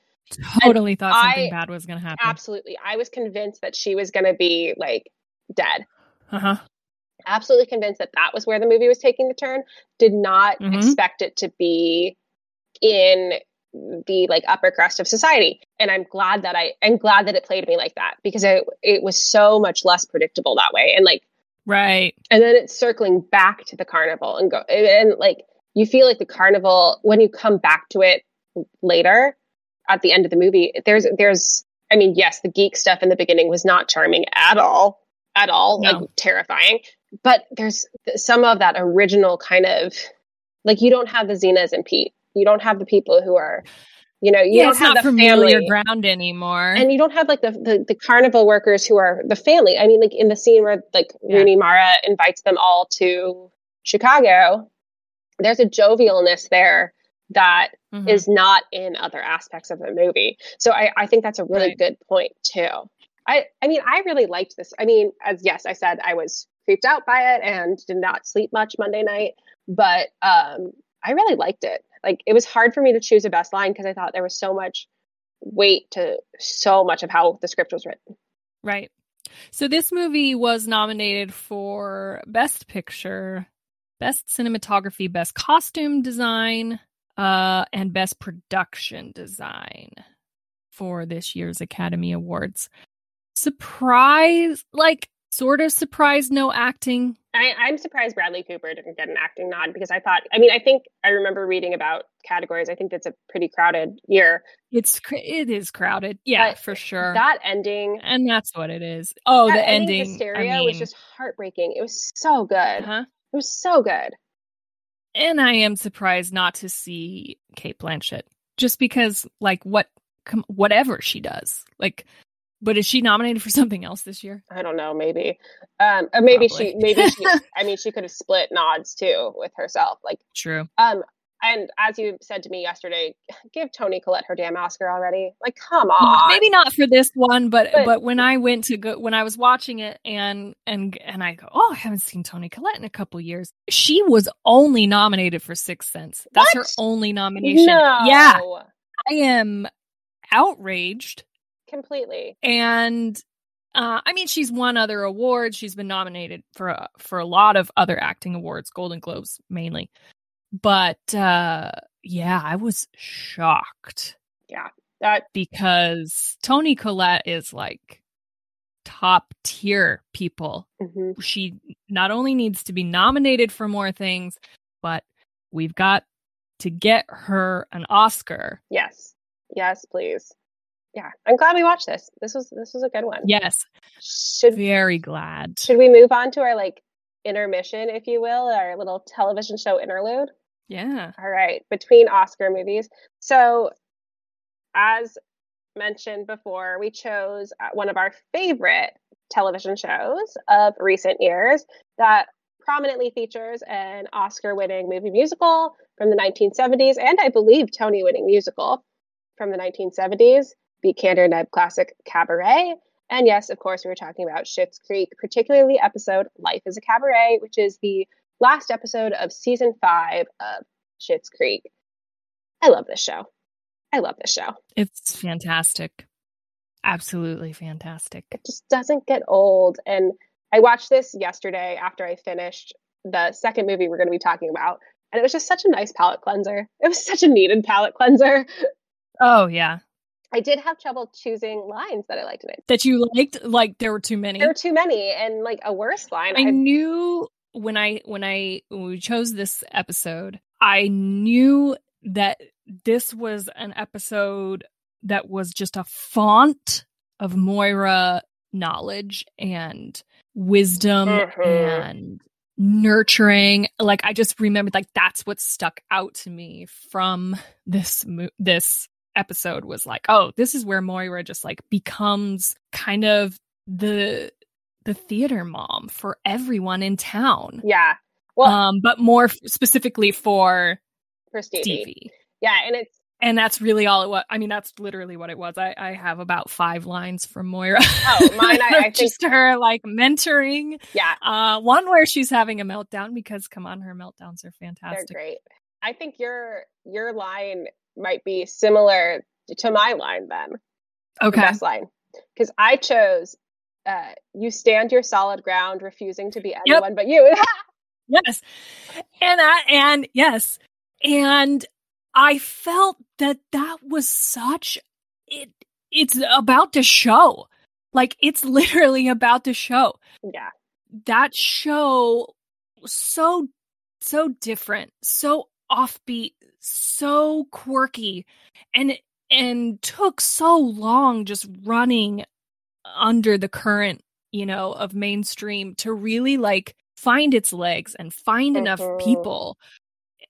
[SPEAKER 2] Totally thought something
[SPEAKER 1] I
[SPEAKER 2] bad was going to happen.
[SPEAKER 1] absolutely i was convinced that she was going to be like dead
[SPEAKER 2] Uh huh.
[SPEAKER 1] absolutely convinced that that was where the movie was taking the turn did not
[SPEAKER 2] Mhm.
[SPEAKER 1] expect it to be in the like upper crust of society and i'm glad that i i'm glad that it played me like that because it it was so much less predictable that way and like
[SPEAKER 2] Right.
[SPEAKER 1] and then it's circling back to the carnival and go and, and, like you feel like the carnival when you come back to it later at the end of the movie there's there's i mean yes the geek stuff in the beginning was not charming at all at all
[SPEAKER 2] No.
[SPEAKER 1] like terrifying but there's some of that original kind of like you don't have the Zeenas and Pete you don't have the people who are you know you
[SPEAKER 2] yeah,
[SPEAKER 1] don't have the
[SPEAKER 2] familiar
[SPEAKER 1] family
[SPEAKER 2] ground anymore.
[SPEAKER 1] and you don't have like the, the the carnival workers who are the family. I mean, like in the scene where like
[SPEAKER 2] Yeah.
[SPEAKER 1] Rooney Mara invites them all to Chicago, there's a jovialness there that
[SPEAKER 2] Mhm.
[SPEAKER 1] is not in other aspects of the movie. So I, I think that's a really
[SPEAKER 2] Right.
[SPEAKER 1] good point too. I I mean, I really liked this. I mean, as yes, I said I was creeped out by it and did not sleep much Monday night, but um I really liked it. Like it was hard for me to choose a best line because I thought there was so much weight to so much of how the script was written.
[SPEAKER 2] Right. So this movie was nominated for Best Picture, Best Cinematography, Best Costume Design, uh, and Best Production Design for this year's Academy Awards. Surprise, like sort of surprised, no acting.
[SPEAKER 1] I, I'm surprised Bradley Cooper didn't get an acting nod because I thought, I mean, I think I remember reading about categories. I think that's a pretty crowded year.
[SPEAKER 2] It's it is crowded, yeah,
[SPEAKER 1] But
[SPEAKER 2] for sure,
[SPEAKER 1] That ending,
[SPEAKER 2] and that's what it is. Oh, the ending,
[SPEAKER 1] hysteria
[SPEAKER 2] I mean,
[SPEAKER 1] was just heartbreaking. It was so good.
[SPEAKER 2] uh-huh.
[SPEAKER 1] It was so good.
[SPEAKER 2] And I am surprised not to see Cate Blanchett just because like what whatever she does. Like but is she nominated for something else this year?
[SPEAKER 1] I don't know, maybe. Um or maybe Probably. she maybe she I mean she could have split nods too with herself. Like
[SPEAKER 2] True.
[SPEAKER 1] Um and as you said to me yesterday, give Toni Collette her damn Oscar already. Like, come on.
[SPEAKER 2] Maybe not for this one, but, but but, when I went to go when I was watching it and and and I go, oh, I haven't seen Toni Collette in a couple years. She was only nominated for Sixth Sense. That's what? her only nomination.
[SPEAKER 1] No.
[SPEAKER 2] Yeah, I am outraged
[SPEAKER 1] completely.
[SPEAKER 2] And uh, I mean, she's won other awards. She's been nominated for uh, for a lot of other acting awards, Golden Globes mainly. But uh yeah, I was shocked.
[SPEAKER 1] Yeah. That
[SPEAKER 2] because Toni Collette is like top tier people.
[SPEAKER 1] Mm-hmm.
[SPEAKER 2] She not only needs to be nominated for more things, but we've got to get her an Oscar.
[SPEAKER 1] Yes. Yes, please. Yeah, I'm glad we watched this. This was this was a good one.
[SPEAKER 2] Yes.
[SPEAKER 1] Should
[SPEAKER 2] very glad.
[SPEAKER 1] Should we move on to our like intermission, if you will, our little television show interlude?
[SPEAKER 2] Yeah.
[SPEAKER 1] All right. Between Oscar movies. So, as mentioned before, we chose uh, one of our favorite television shows of recent years that prominently features an Oscar winning movie musical from the 1970s and I believe Tony winning musical from the 1970s, the Kander and Ebb classic Cabaret. And yes, of course, we were talking about Schitt's Creek, particularly the episode Life is a Cabaret, which is the last episode of season five of Schitt's Creek. I love this show. I love this show.
[SPEAKER 2] It's fantastic. Absolutely fantastic.
[SPEAKER 1] It just doesn't get old. And I watched this yesterday after I finished the second movie we're going to be talking about. And it was just such a nice palate cleanser. It was such a needed palate cleanser.
[SPEAKER 2] Oh, yeah.
[SPEAKER 1] I did have trouble choosing lines that I liked in it.
[SPEAKER 2] That you liked? Like there were too many.
[SPEAKER 1] There were too many, and like a worse line.
[SPEAKER 2] I, I knew when I when I when we chose this episode, I knew that this was an episode that was just a font of Moira knowledge and wisdom mm-hmm. and nurturing like i just remembered like that's what stuck out to me from this this episode was like oh this is where moira just like becomes kind of the the theater mom for everyone in town.
[SPEAKER 1] Yeah.
[SPEAKER 2] Well, um, but more f- specifically for
[SPEAKER 1] for Stevie. Stevie. Yeah, and it's
[SPEAKER 2] and that's really all it was. I mean, that's literally what it was. I, I have about five lines from Moira.
[SPEAKER 1] Oh, mine, I, I think
[SPEAKER 2] just her like mentoring.
[SPEAKER 1] Yeah.
[SPEAKER 2] Uh, one where she's having a meltdown because come on, her meltdowns are fantastic.
[SPEAKER 1] They're great. I think your your line might be similar to my line then.
[SPEAKER 2] Okay.
[SPEAKER 1] The best line because I chose uh, you stand your solid ground, refusing to be anyone yep. but you.
[SPEAKER 2] yes, and I and yes, and I felt that that was such it. It's about to show, like it's literally about to show.
[SPEAKER 1] Yeah,
[SPEAKER 2] that show so so different, so offbeat, so quirky, and and took so long just running under the current, you know, of mainstream to really like find its legs and find enough mm-hmm. people.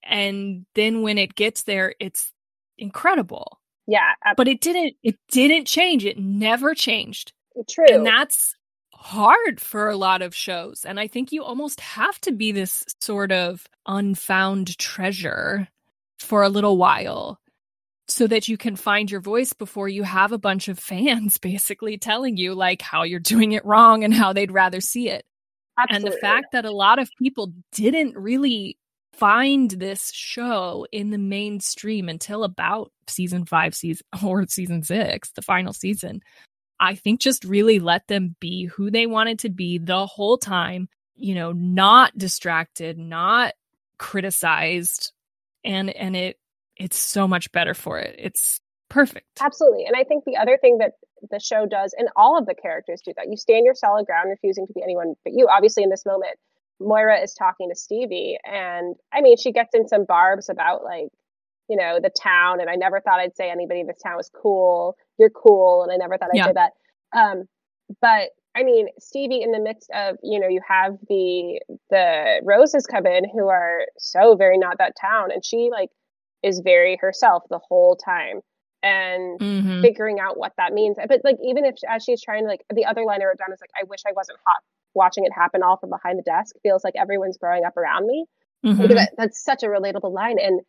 [SPEAKER 2] And then when it gets there, it's incredible.
[SPEAKER 1] Yeah.
[SPEAKER 2] Absolutely. But it didn't it didn't change. It never changed.
[SPEAKER 1] True.
[SPEAKER 2] And that's hard for a lot of shows. And I think you almost have to be this sort of unfound treasure for a little while so that you can find your voice before you have a bunch of fans basically telling you like how you're doing it wrong and how they'd rather see it.
[SPEAKER 1] Absolutely.
[SPEAKER 2] And the fact that a lot of people didn't really find this show in the mainstream until about season 5 season or season 6, the final season. I think just really let them be who they wanted to be the whole time, you know, not distracted, not criticized and and it it's so much better for it. It's perfect.
[SPEAKER 1] Absolutely. And I think the other thing that the show does, and all of the characters do that, you stand your solid ground, refusing to be anyone but you. Obviously, in this moment, Moira is talking to Stevie, and I mean, she gets in some barbs about like, you know, the town, and I never thought I'd say anybody in this town was cool. You're cool, and I never thought I'd yeah. say that. Um, but I mean, Stevie, in the midst of, you know, you have the the roses come in who are so very not that town, and she like is very herself the whole time and mm-hmm. figuring out what that means. But like even if as she's trying to like the other line I wrote down is like I wish I wasn't hot watching it happen all from behind the desk. Feels like everyone's growing up around me. Mm-hmm. That, that's such a relatable line. And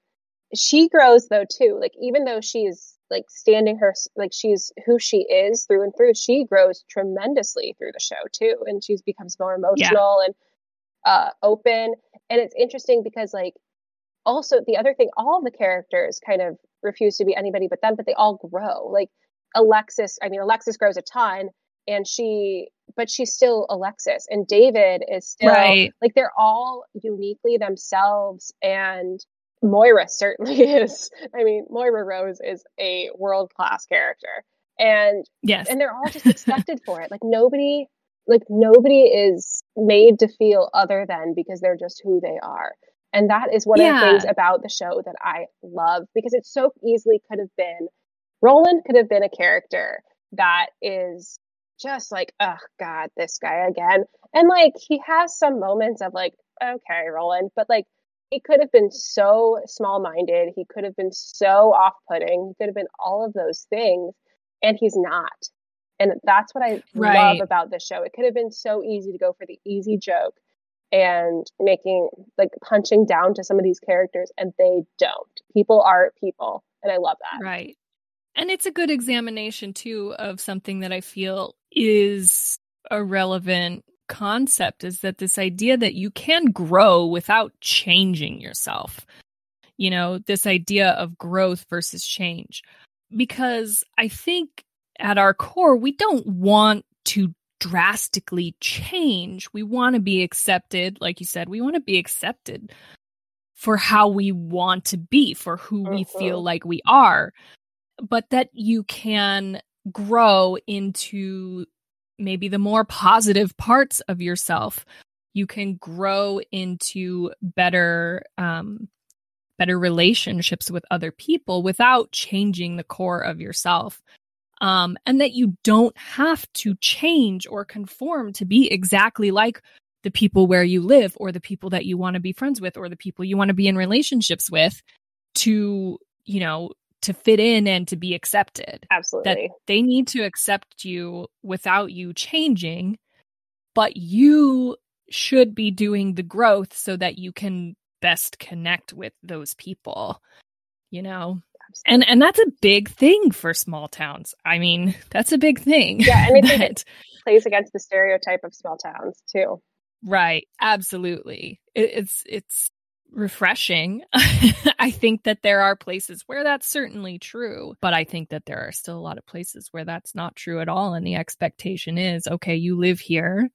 [SPEAKER 1] she grows though too. Like even though she's like standing her like she's who she is through and through, she grows tremendously through the show too. And she becomes more emotional yeah. and uh open. And it's interesting because like also the other thing, all the characters kind of refuse to be anybody but them, but they all grow. Like Alexis, I mean Alexis grows a ton and she but she's still Alexis and David is still right. like they're all uniquely themselves and Moira certainly is. I mean, Moira Rose is a world class character. And
[SPEAKER 2] yes,
[SPEAKER 1] and they're all just expected for it. Like nobody like nobody is made to feel other than because they're just who they are. And that is one yeah. of the things about the show that I love because it so easily could have been Roland could have been a character that is just like, oh God, this guy again. And like he has some moments of like, okay, Roland, but like he could have been so small minded. He could have been so off putting. He could have been all of those things. And he's not. And that's what I right. love about this show. It could have been so easy to go for the easy joke and making like punching down to some of these characters, and they don't. People are people. And I love that.
[SPEAKER 2] Right. And it's a good examination too of something that I feel is a relevant concept is that this idea that you can grow without changing yourself. You know, this idea of growth versus change. Because I think at our core, we don't want to drastically change. We want to be accepted. Like you said, we want to be accepted for how we want to be, for who we feel uh-huh. like we are but that you can grow into maybe the more positive parts of yourself. You can grow into better, um, better relationships with other people without changing the core of yourself. Um, and that you don't have to change or conform to be exactly like the people where you live or the people that you want to be friends with or the people you want to be in relationships with to, you know, to fit in and to be accepted.
[SPEAKER 1] Absolutely.
[SPEAKER 2] That they need to accept you without you changing, but you should be doing the growth so that you can best connect with those people. You know? And and that's a big thing for small towns. I mean, that's a big thing.
[SPEAKER 1] Yeah, and that, it plays against the stereotype of small towns too.
[SPEAKER 2] Right. Absolutely. It, it's it's refreshing. I think that there are places where that's certainly true, but I think that there are still a lot of places where that's not true at all. And the expectation is okay, you live here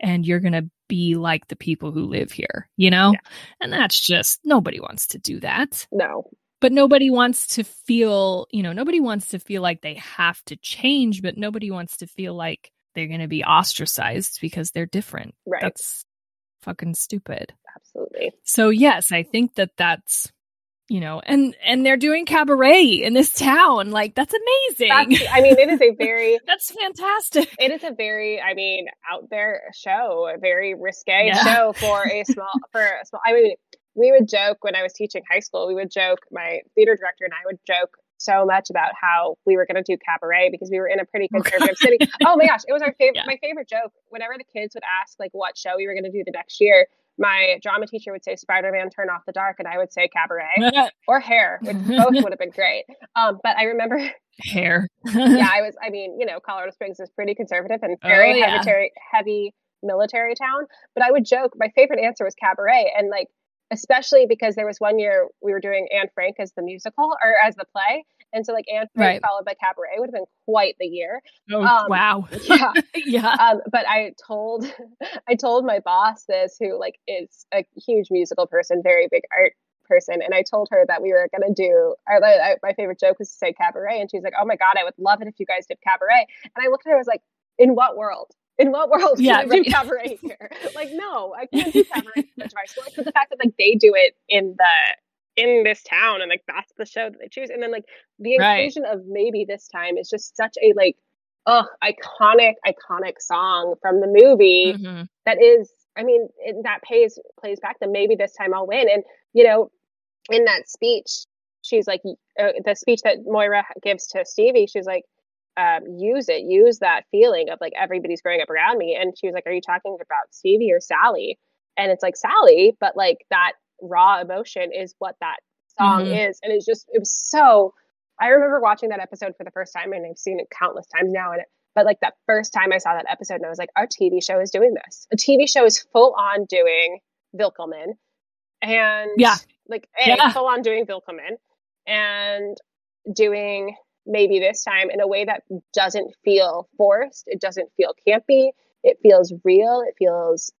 [SPEAKER 2] and you're going to be like the people who live here, you know? Yeah. And that's just nobody wants to do that.
[SPEAKER 1] No.
[SPEAKER 2] But nobody wants to feel, you know, nobody wants to feel like they have to change, but nobody wants to feel like they're going to be ostracized because they're different.
[SPEAKER 1] Right.
[SPEAKER 2] That's fucking stupid
[SPEAKER 1] absolutely.
[SPEAKER 2] So yes, I think that that's you know, and and they're doing cabaret in this town. Like that's amazing.
[SPEAKER 1] That's, I mean, it is a very
[SPEAKER 2] that's fantastic.
[SPEAKER 1] It is a very, I mean, out there show, a very risque yeah. show for a small for a small. I mean, we would joke when I was teaching high school. We would joke. My theater director and I would joke so much about how we were going to do cabaret because we were in a pretty conservative city. Oh my gosh, it was our favorite. Yeah. My favorite joke. Whenever the kids would ask like what show we were going to do the next year, my drama teacher would say Spider-Man Turn Off the Dark and I would say Cabaret or Hair, which both would have been great. Um, but I remember
[SPEAKER 2] Hair.
[SPEAKER 1] yeah, I was I mean, you know, Colorado Springs is pretty conservative and very oh, yeah. heavy, heavy military town, but I would joke my favorite answer was Cabaret and like especially because there was one year we were doing Anne Frank as the musical or as the play and so like Anne Frank right. followed by Cabaret would have been quite the year.
[SPEAKER 2] Oh um, wow.
[SPEAKER 1] yeah.
[SPEAKER 2] yeah.
[SPEAKER 1] Um, but I told I told my boss this who like is a huge musical person, very big art person and I told her that we were going to do our, I, my favorite joke was to say cabaret and she's like oh my god I would love it if you guys did cabaret and I looked at her I was like in what world in what world yeah, can right. do cabaret here? like, no, I can't do cabaret in my school. But the fact that like they do it in the in this town and like that's the show that they choose and then like the inclusion right. of maybe this time is just such a like oh iconic iconic song from the movie mm-hmm. that is i mean it, that pays plays back the maybe this time i'll win and you know in that speech she's like uh, the speech that Moira gives to Stevie. She's like, um, use it, use that feeling of like everybody's growing up around me. And she was like, Are you talking about Stevie or Sally? And it's like Sally, but like that raw emotion is what that song mm-hmm. is. And it's just, it was so. I remember watching that episode for the first time, and I've seen it countless times now. And it, but like that first time I saw that episode, and I was like, our TV show is doing this. A TV show is full on doing Willkommen, and
[SPEAKER 2] yeah,
[SPEAKER 1] like yeah. full on doing Willkommen, and doing maybe this time in a way that doesn't feel forced. It doesn't feel campy. It feels real. It feels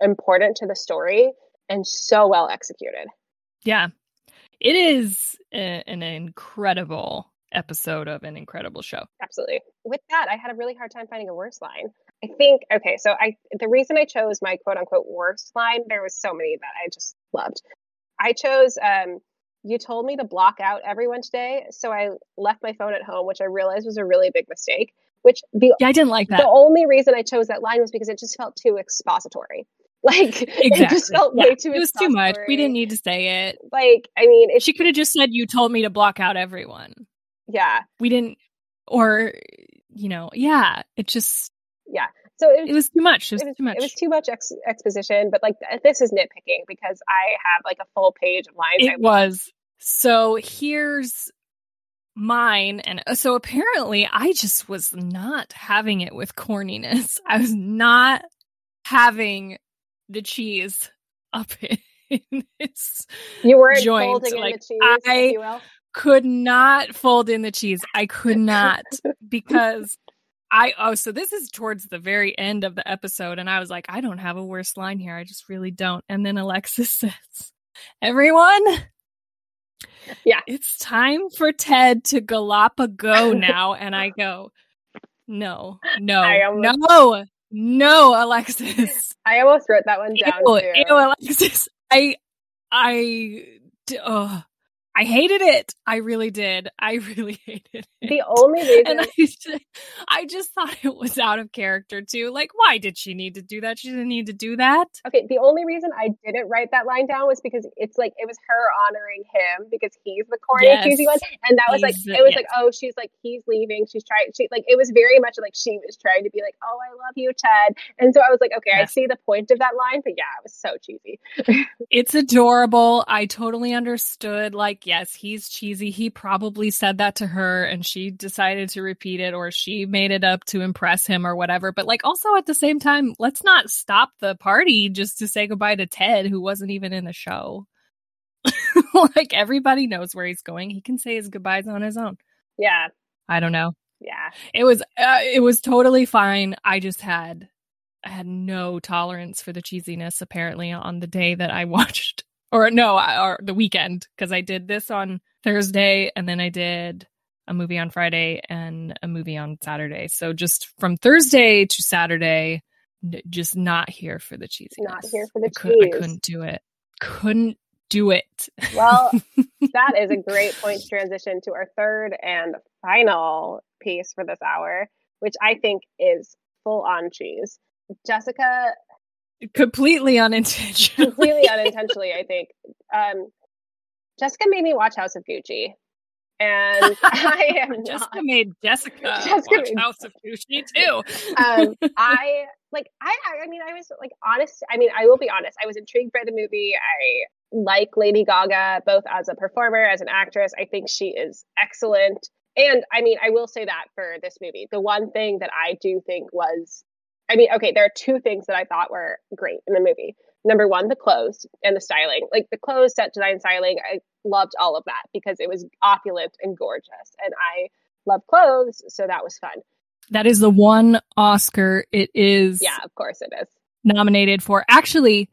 [SPEAKER 1] important to the story and so well executed.
[SPEAKER 2] Yeah. It is a, an incredible episode of an incredible show.
[SPEAKER 1] Absolutely. With that, I had a really hard time finding a worst line. I think okay, so I the reason I chose my quote unquote worst line, there was so many that I just loved. I chose um you told me to block out everyone today, so I left my phone at home, which I realized was a really big mistake. Which the
[SPEAKER 2] yeah, I didn't like that.
[SPEAKER 1] The only reason I chose that line was because it just felt too expository. Like exactly. it just felt yeah. way too.
[SPEAKER 2] It was too much. We didn't need to say it.
[SPEAKER 1] Like I mean,
[SPEAKER 2] she could have just said, "You told me to block out everyone."
[SPEAKER 1] Yeah,
[SPEAKER 2] we didn't, or you know, yeah, it just
[SPEAKER 1] yeah. So it was,
[SPEAKER 2] it was too much. It was, it was, too much.
[SPEAKER 1] It was too much ex- exposition. But like this is nitpicking because I have like a full page of lines.
[SPEAKER 2] It was so. Here's mine and uh, so apparently I just was not having it with corniness. I was not having the cheese up in its
[SPEAKER 1] you weren't
[SPEAKER 2] joint.
[SPEAKER 1] folding
[SPEAKER 2] like,
[SPEAKER 1] in the cheese,
[SPEAKER 2] I could not fold in the cheese. I could not because I oh so this is towards the very end of the episode and I was like I don't have a worse line here. I just really don't. And then Alexis says, "Everyone,
[SPEAKER 1] yeah,
[SPEAKER 2] it's time for Ted to Galapago now." and I go, "No, no, almost, no, no, Alexis."
[SPEAKER 1] I almost wrote that one down. Ew,
[SPEAKER 2] ew Alexis. I, I, oh, I hated it. I really did. I really hated it.
[SPEAKER 1] The only reason
[SPEAKER 2] and I, just, I just thought it was out of character too. Like, why did she need to do that? She didn't need to do that.
[SPEAKER 1] Okay, the only reason I didn't write that line down was because it's like it was her honoring him because he's the corny yes, cheesy one, and that was like it was yes. like oh she's like he's leaving. She's trying. She like it was very much like she was trying to be like oh I love you Ted, and so I was like okay yes. I see the point of that line, but yeah it was so cheesy.
[SPEAKER 2] it's adorable. I totally understood. Like yes, he's cheesy. He probably said that to her and she decided to repeat it or she made it up to impress him or whatever. But like also at the same time, let's not stop the party just to say goodbye to Ted who wasn't even in the show. like everybody knows where he's going. He can say his goodbyes on his own.
[SPEAKER 1] Yeah.
[SPEAKER 2] I don't know.
[SPEAKER 1] Yeah.
[SPEAKER 2] It was uh, it was totally fine. I just had I had no tolerance for the cheesiness apparently on the day that I watched or no, or the weekend because I did this on Thursday and then I did a movie on Friday and a movie on Saturday. So just from Thursday to Saturday, just not here for the cheese.
[SPEAKER 1] Not here for the
[SPEAKER 2] I
[SPEAKER 1] cheese.
[SPEAKER 2] I couldn't do it. Couldn't do it.
[SPEAKER 1] well, that is a great point to transition to our third and final piece for this hour, which I think is full on cheese. Jessica
[SPEAKER 2] completely unintentionally.
[SPEAKER 1] completely unintentionally, I think. Um, Jessica made me watch House of Gucci. And I am
[SPEAKER 2] Jessica not. made Jessica Jessica watch made... House of Gucci too.
[SPEAKER 1] um, I like I I mean I was like honest. I mean I will be honest. I was intrigued by the movie. I like Lady Gaga both as a performer as an actress. I think she is excellent. And I mean I will say that for this movie, the one thing that I do think was I mean, okay, there are two things that I thought were great in the movie. Number one, the clothes and the styling. Like the clothes, set design, styling, I loved all of that because it was opulent and gorgeous. And I love clothes, so that was fun.
[SPEAKER 2] That is the one Oscar it is.
[SPEAKER 1] Yeah, of course it is.
[SPEAKER 2] Nominated for. Actually,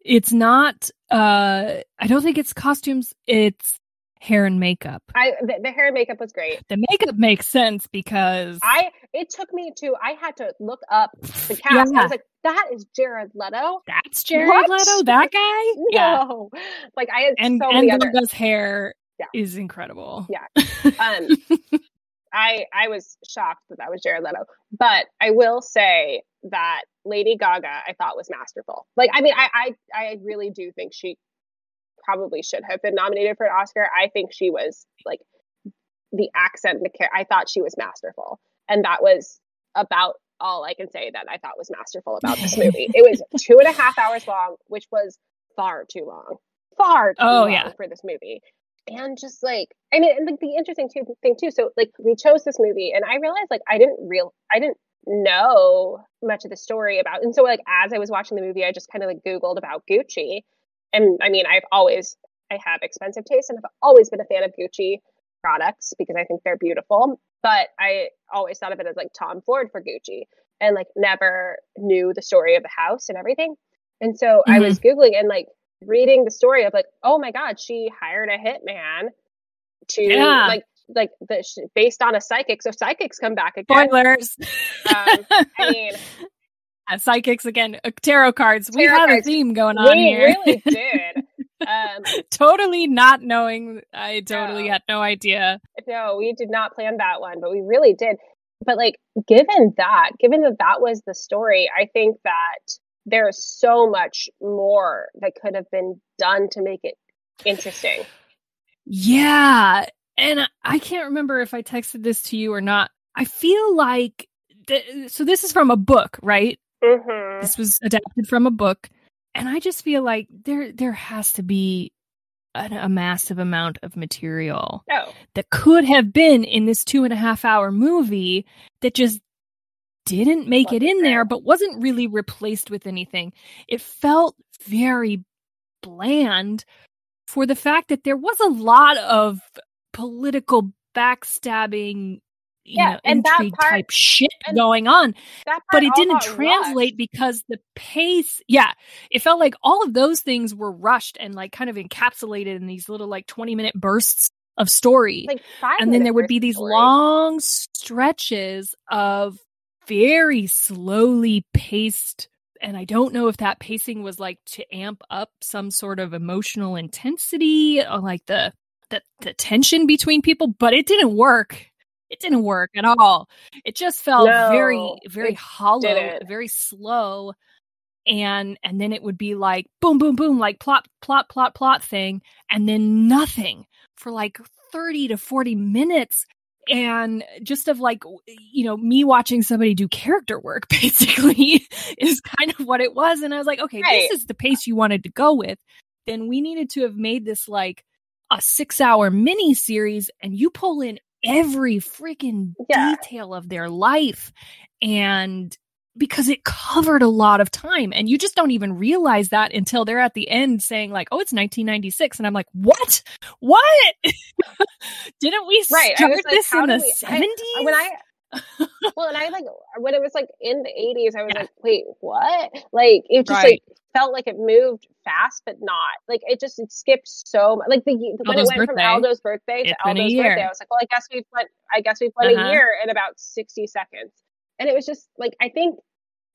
[SPEAKER 2] it's not uh I don't think it's costumes, it's hair and makeup.
[SPEAKER 1] I the, the, hair and makeup was great.
[SPEAKER 2] The makeup makes sense because
[SPEAKER 1] I it took me to I had to look up the cast. Yeah. I was like, that is Jared Leto.
[SPEAKER 2] That's Jared what? Leto, that guy.
[SPEAKER 1] no, yeah. like I had
[SPEAKER 2] and
[SPEAKER 1] so
[SPEAKER 2] and
[SPEAKER 1] other...
[SPEAKER 2] hair yeah. is incredible.
[SPEAKER 1] Yeah. Um, I I was shocked that that was Jared Leto, but I will say that Lady Gaga I thought was masterful. Like I mean I I I really do think she probably should have been nominated for an Oscar. I think she was like the accent, the care. I thought she was masterful, and that was about all I can say that I thought was masterful about this movie. it was two and a half hours long, which was far too long, far too oh, long yeah. for this movie. And just like, I mean, and like the interesting too, thing too. So like, we chose this movie, and I realized like I didn't real, I didn't know much of the story about. And so like as I was watching the movie, I just kind of like Googled about Gucci. And I mean, I've always I have expensive taste and I've always been a fan of Gucci products because I think they're beautiful. But I always thought of it as like Tom Ford for Gucci and like never knew the story of the house and everything. And so mm-hmm. I was Googling and like reading the story of like, oh my God, she hired a hitman to yeah. like like the based on a psychic. So psychics come back again.
[SPEAKER 2] Spoilers. Um, I mean, uh, psychics again. Uh, tarot cards. Tarot we have cards. a theme going on
[SPEAKER 1] we
[SPEAKER 2] here.
[SPEAKER 1] We really did. Um,
[SPEAKER 2] totally not knowing. I totally no. had no idea.
[SPEAKER 1] No, we did not plan that one, but we really did. But like, given that, given that that was the story, I think that there's so much more that could have been done to make it interesting.
[SPEAKER 2] Yeah, and I can't remember if I texted this to you or not. I feel like th- so. This is from a book, right?
[SPEAKER 1] Mm-hmm.
[SPEAKER 2] This was adapted from a book, and I just feel like there there has to be a, a massive amount of material
[SPEAKER 1] oh.
[SPEAKER 2] that could have been in this two and a half hour movie that just didn't make it in there, but wasn't really replaced with anything. It felt very bland for the fact that there was a lot of political backstabbing you yeah, know, and intrigue part, type shit going on. But it didn't translate rushed. because the pace, yeah, it felt like all of those things were rushed and like kind of encapsulated in these little like 20 minute bursts of story.
[SPEAKER 1] Like
[SPEAKER 2] and then there would be these story. long stretches of very slowly paced and I don't know if that pacing was like to amp up some sort of emotional intensity or like the the, the tension between people, but it didn't work. It didn't work at all. It just felt no, very, very hollow, didn't. very slow. And and then it would be like boom, boom, boom, like plot, plot, plot, plot thing, and then nothing for like 30 to 40 minutes and just of like you know me watching somebody do character work basically is kind of what it was and i was like okay right. this is the pace you wanted to go with then we needed to have made this like a six hour mini series and you pull in every freaking yeah. detail of their life and because it covered a lot of time and you just don't even realize that until they're at the end saying like oh it's 1996 and i'm like what what didn't we right. start like, this in the we, 70s
[SPEAKER 1] I, when i well, and I like when it was like in the 80s, I was yeah. like, wait, what? Like it just right. like felt like it moved fast, but not. Like it just it skipped so much. Like the when it went birthday. from Aldo's birthday to Aldo's birthday, I was like, well, I guess we've went. I guess we've went uh-huh. a year in about 60 seconds, and it was just like I think,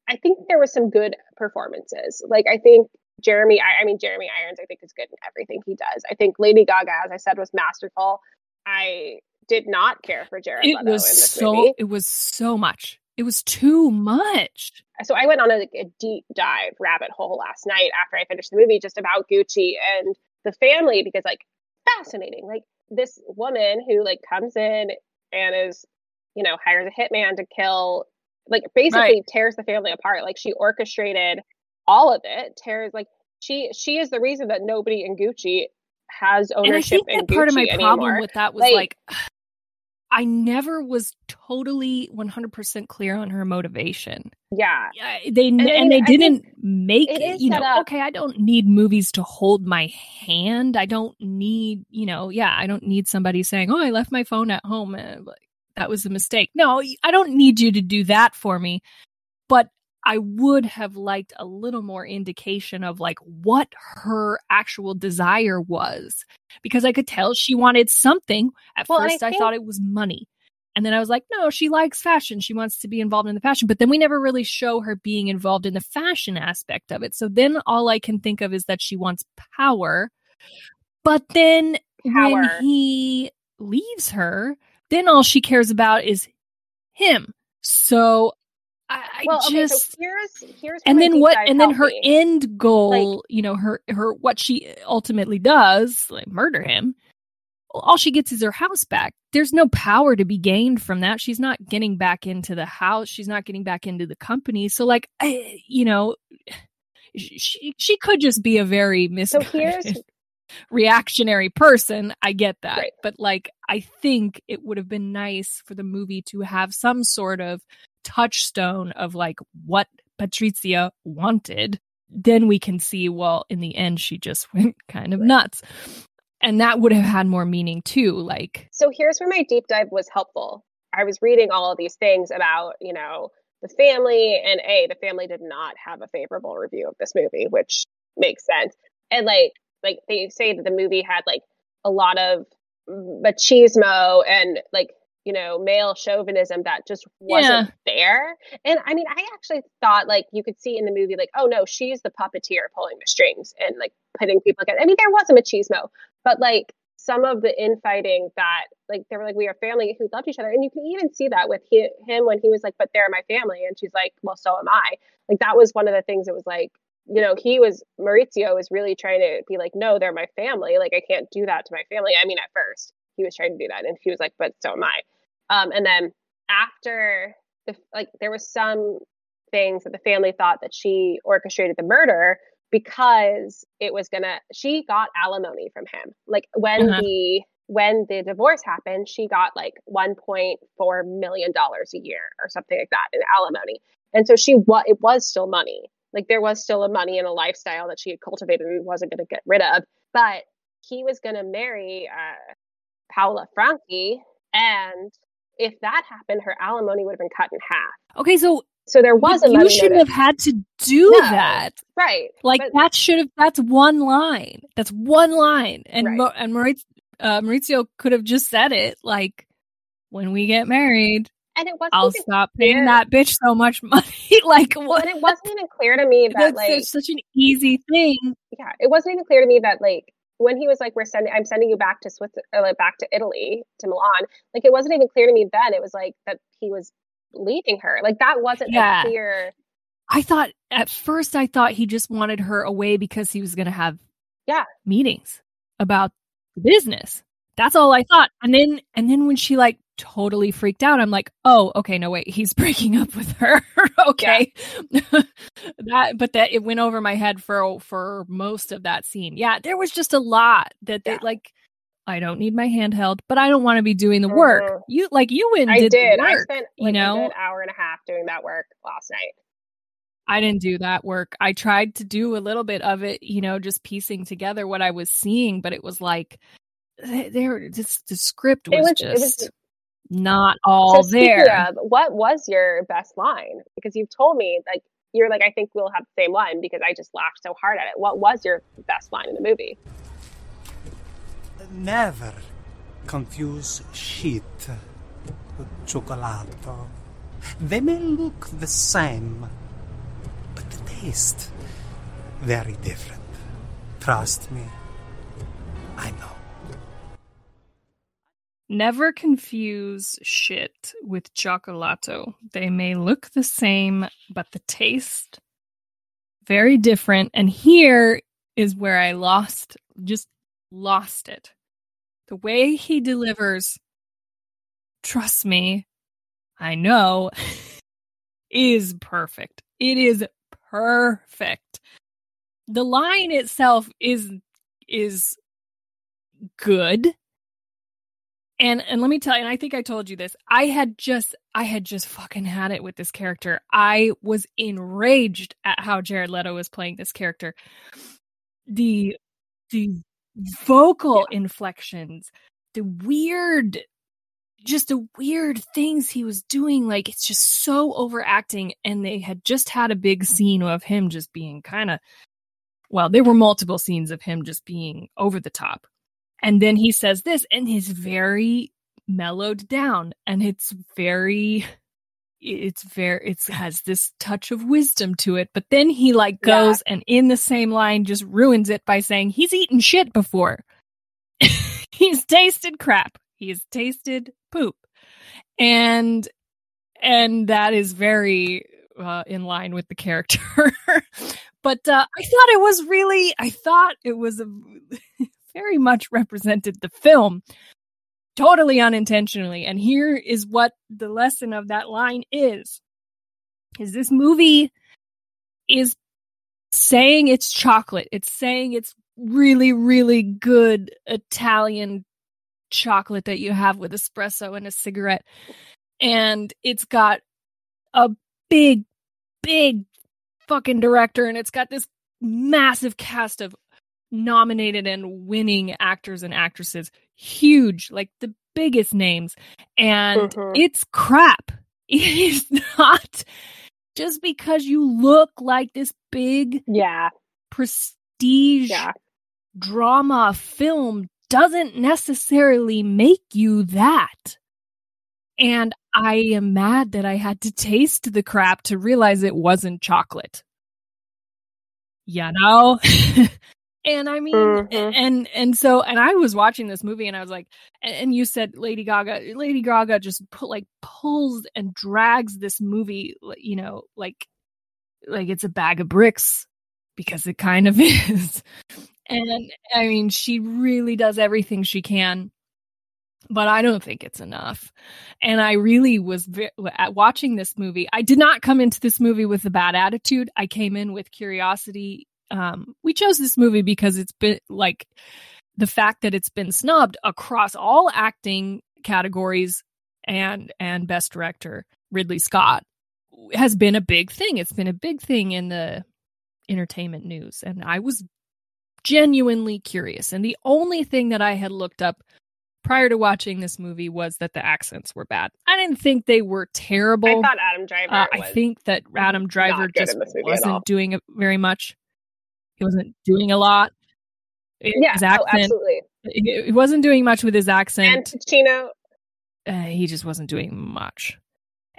[SPEAKER 1] I think there was some good performances. Like I think Jeremy, I, I mean Jeremy Irons, I think is good in everything he does. I think Lady Gaga, as I said, was masterful. I did not care for Jared it Leto was
[SPEAKER 2] so,
[SPEAKER 1] movie.
[SPEAKER 2] It was so much. It was too much.
[SPEAKER 1] So I went on a, a deep dive rabbit hole last night after I finished the movie just about Gucci and the family because like fascinating. Like this woman who like comes in and is, you know, hires a hitman to kill like basically right. tears the family apart. Like she orchestrated all of it, tears like she she is the reason that nobody in Gucci has ownership
[SPEAKER 2] and I think
[SPEAKER 1] that
[SPEAKER 2] part
[SPEAKER 1] of
[SPEAKER 2] my
[SPEAKER 1] anymore.
[SPEAKER 2] problem with that was like, like I never was totally 100% clear on her motivation.
[SPEAKER 1] Yeah.
[SPEAKER 2] They and, and they didn't make it, you know, up. okay, I don't need movies to hold my hand. I don't need, you know, yeah, I don't need somebody saying, "Oh, I left my phone at home." and like, that was a mistake. No, I don't need you to do that for me. But I would have liked a little more indication of like what her actual desire was because I could tell she wanted something. At well, first, I, think- I thought it was money. And then I was like, no, she likes fashion. She wants to be involved in the fashion. But then we never really show her being involved in the fashion aspect of it. So then all I can think of is that she wants power. But then power. when he leaves her, then all she cares about is him. So I,
[SPEAKER 1] well, okay,
[SPEAKER 2] just
[SPEAKER 1] so here's here's
[SPEAKER 2] and then what and then her
[SPEAKER 1] me.
[SPEAKER 2] end goal you know her her what she ultimately does like murder him all she gets is her house back. There's no power to be gained from that. She's not getting back into the house. She's not getting back into the company. So like I, you know she she could just be a very
[SPEAKER 1] So
[SPEAKER 2] misguided
[SPEAKER 1] here's
[SPEAKER 2] reactionary person. I get that.
[SPEAKER 1] Right.
[SPEAKER 2] but like i think it would have been nice for the movie to have some sort of touchstone of like what Patrizia wanted, then we can see, well, in the end, she just went kind of nuts. And that would have had more meaning too. Like,
[SPEAKER 1] so here's where my deep dive was helpful. I was reading all of these things about, you know, the family and A, the family did not have a favorable review of this movie, which makes sense. And like like they say that the movie had like a lot of machismo and like you know male chauvinism that just wasn't there. And i mean i actually thought like you could see in the movie like oh no she's the puppeteer pulling the strings and like putting people together. I mean there was a machismo but like some of the infighting that like they were like we are family who loved each other. And you can even see that with he, him when he was like but they're my family. And she's like well so am i. Like that was one of the things that was like you know he was maurizio was really trying to be like no they're my family. Like i can't do that to my family. I mean at first he was trying to do that. And he was like but so am i. Um and then after the like there was some things that the family thought that she orchestrated the murder because it was gonna she got alimony from him. Like when
[SPEAKER 2] Uh-huh.
[SPEAKER 1] the when the divorce happened she got like 1.4 million dollars a year or something like that in alimony. And so she what it was still money. Like there was still a money and a lifestyle that she had cultivated and wasn't going to get rid of. But he was going to marry uh, paola franchi and if that happened her alimony would have been cut in half
[SPEAKER 2] okay, so
[SPEAKER 1] so there was a
[SPEAKER 2] you shouldn't
[SPEAKER 1] motive.
[SPEAKER 2] have had to do
[SPEAKER 1] No.
[SPEAKER 2] that.
[SPEAKER 1] right
[SPEAKER 2] Like
[SPEAKER 1] but-
[SPEAKER 2] that should have. That's one line. That's one line. And
[SPEAKER 1] Right.
[SPEAKER 2] Mo- and Maurizio, uh, Maurizio could have just said it like, "When we get married,
[SPEAKER 1] and it wasn't
[SPEAKER 2] I'll stop paying that bitch so much money." like what?
[SPEAKER 1] and it wasn't even clear to me that
[SPEAKER 2] That's
[SPEAKER 1] like
[SPEAKER 2] such an easy thing.
[SPEAKER 1] yeah, it wasn't even clear to me that like when he was like, "We're sending, I'm sending you back to Switzerland, uh, like back to Italy to Milan," like it wasn't even clear to me then. It was like that he was leaving her. Like that wasn't
[SPEAKER 2] Yeah.
[SPEAKER 1] clear.
[SPEAKER 2] I thought at first I thought he just wanted her away because he was going to have
[SPEAKER 1] Yeah.
[SPEAKER 2] meetings about the business. That's all I thought. And then and then when she like totally freaked out, I'm like, "Oh, okay, no wait, he's breaking up with her." okay. that but that it went over my head for for most of that scene. Yeah, there was just a lot that they
[SPEAKER 1] Yeah.
[SPEAKER 2] like I don't need my handheld, but I don't want to be doing the work.
[SPEAKER 1] Mhm.
[SPEAKER 2] You like you went
[SPEAKER 1] I
[SPEAKER 2] did,
[SPEAKER 1] did.
[SPEAKER 2] the
[SPEAKER 1] I
[SPEAKER 2] work.
[SPEAKER 1] spent
[SPEAKER 2] you know?
[SPEAKER 1] a good hour and a half doing that work last night.
[SPEAKER 2] I didn't do that work. I tried to do a little bit of it, you know, just piecing together what I was seeing, but it was like there just the script
[SPEAKER 1] It
[SPEAKER 2] was,
[SPEAKER 1] was- it was-
[SPEAKER 2] just not all
[SPEAKER 1] so
[SPEAKER 2] there.
[SPEAKER 1] of, what was your best line? Because you've told me like you're like I think we'll have the same line because I just laughed so hard at it. What was your best line in the movie?
[SPEAKER 3] Never confuse shit with cioccolato. They may look the same, but the taste very different. Trust me. I know.
[SPEAKER 2] Never confuse shit with cioccolato. They may look the same, but the taste very different. And here is where I lost just lost it. The way he delivers trust me, I know is perfect. It is perfect. The line itself is is good and and let me tell you and i think i told you this i had just i had just fucking had it with this character. I was enraged at how jared leto was playing this character. The the vocal inflections the weird just the weird things he was doing like it's just so overacting. And they had just had a big scene of him just being kind of well there were multiple scenes of him just being over the top and then he says this and he's very mellowed down and it's very it's very it's has this touch of wisdom to it but then he like
[SPEAKER 1] Yeah.
[SPEAKER 2] goes and in the same line just ruins it by saying he's eaten shit before he's tasted crap he's tasted poop and and that is very uh, in line with the character. but uh, I thought it was really, I thought it was a, very much represented the film totally unintentionally. And here is what the lesson of that line is. Is this movie is saying it's chocolate. It's saying it's really, really good Italian chocolate that you have with espresso and a cigarette. And it's got a big, big fucking director and it's got this massive cast of nominated and winning actors and actresses. Huge, like the biggest names. And
[SPEAKER 1] Mhm.
[SPEAKER 2] it's crap. It is not just because you look like this big
[SPEAKER 1] Yeah.
[SPEAKER 2] prestige
[SPEAKER 1] Yeah.
[SPEAKER 2] drama film doesn't necessarily make you that. And I am mad that I had to taste the crap to realize it wasn't chocolate. You know? and I mean
[SPEAKER 1] Mhm.
[SPEAKER 2] and and so and I was watching this movie and I was like and, you said Lady Gaga Lady Gaga just put like pulls and drags this movie you know like like it's a bag of bricks because it kind of is. And I mean, she really does everything she can, but I don't think it's enough. And I really was watching this movie. I did not come into this movie with a bad attitude. I came in with curiosity. Um, we chose this movie because it's been like the fact that it's been snubbed across all acting categories and and best director Ridley Scott has been a big thing. It's been a big thing in the entertainment news. And I was genuinely curious. And the only thing that I had looked up prior to watching this movie was that the accents were bad. I didn't think they were terrible.
[SPEAKER 1] I thought Adam Driver.
[SPEAKER 2] Uh, I think that Adam Driver just
[SPEAKER 1] in this movie at all.
[SPEAKER 2] wasn't doing it very much. He wasn't doing a lot.
[SPEAKER 1] Yeah.
[SPEAKER 2] his
[SPEAKER 1] Oh, absolutely.
[SPEAKER 2] he wasn't doing much with his
[SPEAKER 1] And
[SPEAKER 2] accent.
[SPEAKER 1] Pacino.
[SPEAKER 2] uh, he just wasn't doing much.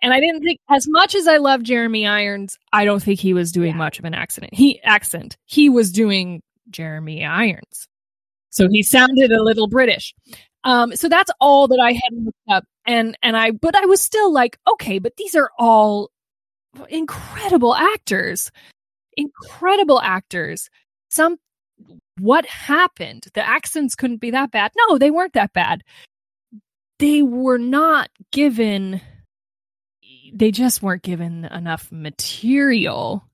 [SPEAKER 2] And I didn't think, as much as I love Jeremy Irons, I don't think he was doing
[SPEAKER 1] Yeah.
[SPEAKER 2] much of an accident. He accent. He was doing Jeremy Irons, so he sounded a little British. Um, so that's all that I had looked up, and and I, but I was still like, okay, but these are all incredible actors, incredible actors. Some, what happened? The accents couldn't be that bad. No, they weren't that bad they were not given they just weren't given enough material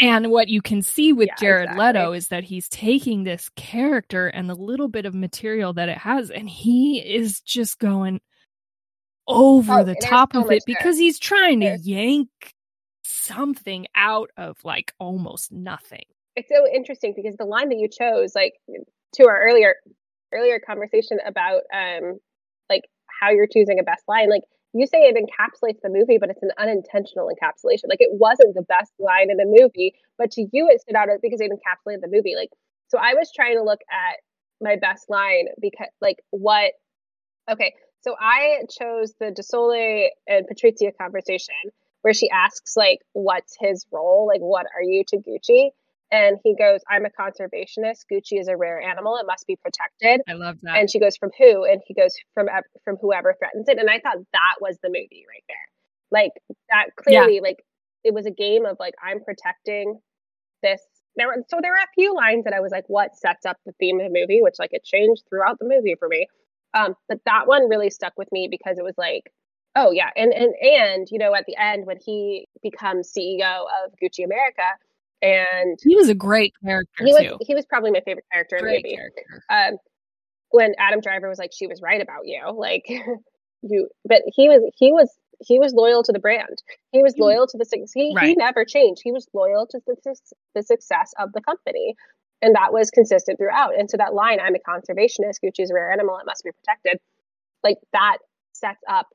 [SPEAKER 2] and what you can see with
[SPEAKER 1] Yeah,
[SPEAKER 2] Jared
[SPEAKER 1] exactly.
[SPEAKER 2] Leto is that he's taking this character and the little bit of material that it has and he is just going over
[SPEAKER 1] Oh,
[SPEAKER 2] the top
[SPEAKER 1] so
[SPEAKER 2] of it
[SPEAKER 1] there.
[SPEAKER 2] because he's trying to yank something out of like almost nothing.
[SPEAKER 1] it's so interesting because the line that you chose, like to our earlier earlier conversation about um like how you're choosing a best line, like you say it encapsulates the movie, but it's an unintentional encapsulation. Like it wasn't the best line in the movie, but to you it stood out because it encapsulated the movie. Like so I was trying to look at my best line because like what okay, so I chose the DeSole and Patrizia conversation where she asks like what's his role? Like what are you to Gucci? And he goes, I'm a conservationist. Gucci is a rare animal. It must be protected.
[SPEAKER 2] I love that.
[SPEAKER 1] And she goes, from who? And he goes, from from whoever threatens it. And I thought that was the movie right there. Like that clearly, like it was a game of like I'm protecting this. There were so there were a few lines that I was like, what sets up the theme of the movie, which like it changed throughout the movie for me. Um, but that one really stuck with me because it was like, oh yeah, and and and you know at the end when he becomes CEO of Gucci America, and
[SPEAKER 2] he was a great character
[SPEAKER 1] he was
[SPEAKER 2] too.
[SPEAKER 1] he was probably my favorite character in the movie
[SPEAKER 2] character.
[SPEAKER 1] um, when Adam Driver was like, she was right about you, like you, but he was he was he was loyal to the brand. He was loyal to the he he never changed. He was loyal to the, the success of the company, and that was consistent throughout. And so that line, "I'm a conservationist. Gucci's a rare animal. It must be protected," like that sets up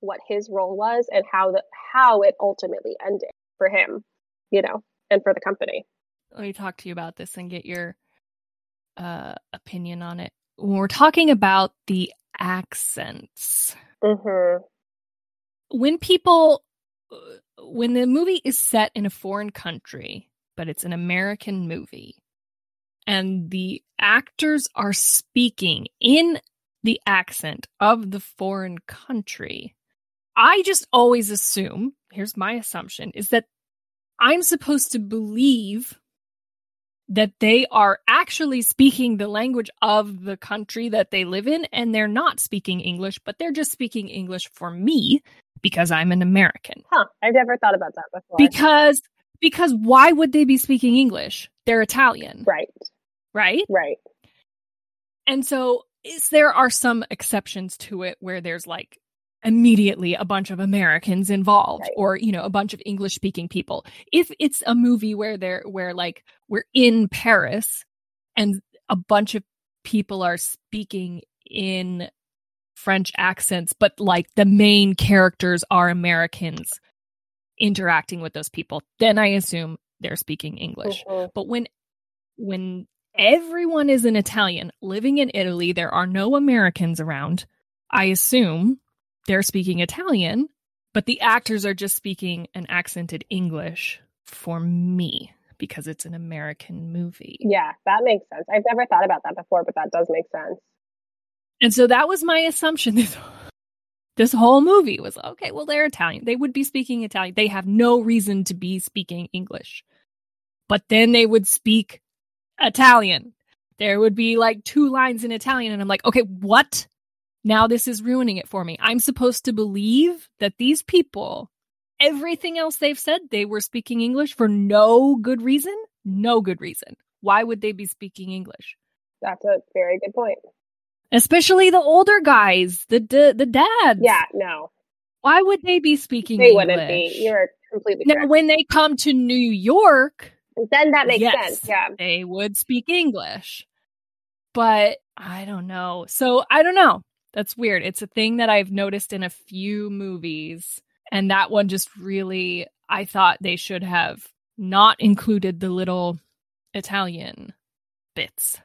[SPEAKER 1] what his role was and how the how it ultimately ended for him, you know, and for the company.
[SPEAKER 2] let me talk to you about this and get your uh, opinion on it. When we're talking about the accents,
[SPEAKER 1] Mm-hmm.
[SPEAKER 2] when people, when the movie is set in a foreign country, but it's an American movie, and the actors are speaking in the accent of the foreign country, I just always assume, here's my assumption, is that I'm supposed to believe that they are actually speaking the language of the country that they live in and they're not speaking English, but they're just speaking English for me because I'm an American.
[SPEAKER 1] Huh. I've never thought about that before.
[SPEAKER 2] Because because why would they be speaking English? They're Italian.
[SPEAKER 1] right.
[SPEAKER 2] Right?
[SPEAKER 1] Right.
[SPEAKER 2] And so is there are some exceptions to it where there's like immediately a bunch of Americans involved
[SPEAKER 1] Right.
[SPEAKER 2] or you know a bunch of English speaking people. If it's a movie where they're where like we're in Paris and a bunch of people are speaking in French accents but like the main characters are Americans interacting with those people, then I assume they're speaking English.
[SPEAKER 1] Mhm.
[SPEAKER 2] But when when everyone is an Italian living in Italy, there are no Americans around. I assume they're speaking Italian, but the actors are just speaking an accented English for me because it's an American movie.
[SPEAKER 1] Yeah, that makes sense. I've never thought about that before, but that does make sense.
[SPEAKER 2] And so that was my assumption this this whole movie was okay, well they're Italian. They would be speaking Italian. They have no reason to be speaking English. But then they would speak Italian. There would be like two lines in Italian and I'm like, "Okay, what? Now this is ruining it for me. I'm supposed to believe that these people everything else they've said they were speaking English for no good reason? No good reason. Why would they be speaking English?
[SPEAKER 1] That's a very good point.
[SPEAKER 2] especially the older guys, the the, the dads.
[SPEAKER 1] Yeah, no,
[SPEAKER 2] why would they be speaking?
[SPEAKER 1] they
[SPEAKER 2] English?
[SPEAKER 1] wouldn't be. You're completely
[SPEAKER 2] now
[SPEAKER 1] correct.
[SPEAKER 2] when they come to New York,
[SPEAKER 1] Then that makes
[SPEAKER 2] yes,
[SPEAKER 1] sense. Yeah.
[SPEAKER 2] they would speak English, but I don't know. So I don't know. That's weird. It's a thing that I've noticed in a few movies, and that one just really. I thought they should have not included the little Italian bits.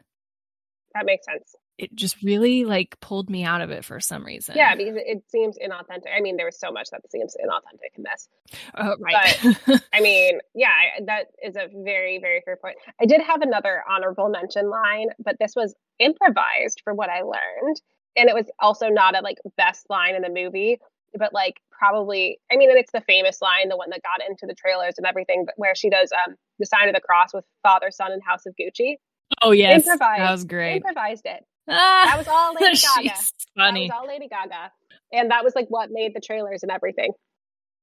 [SPEAKER 1] That makes sense.
[SPEAKER 2] It just really like pulled me out of it for some reason.
[SPEAKER 1] Yeah, because it, seems inauthentic. I mean, there was so much that seems inauthentic in this.
[SPEAKER 2] Uh, right.
[SPEAKER 1] I mean, yeah, that is a very, very fair point. I did have another honorable mention line, but this was improvised for what I learned. And it was also not a like best line in the movie, but like probably, I mean, and it's the famous line, the one that got into the trailers and everything, but where she does um the sign of the cross with Father, Son, and House of Gucci.
[SPEAKER 2] oh yes,
[SPEAKER 1] improvised.
[SPEAKER 2] that was great.
[SPEAKER 1] Improvised it.
[SPEAKER 2] Ah,
[SPEAKER 1] That was all Lady Gaga.
[SPEAKER 2] funny.
[SPEAKER 1] That was all Lady Gaga. And that was like what made the trailers and everything.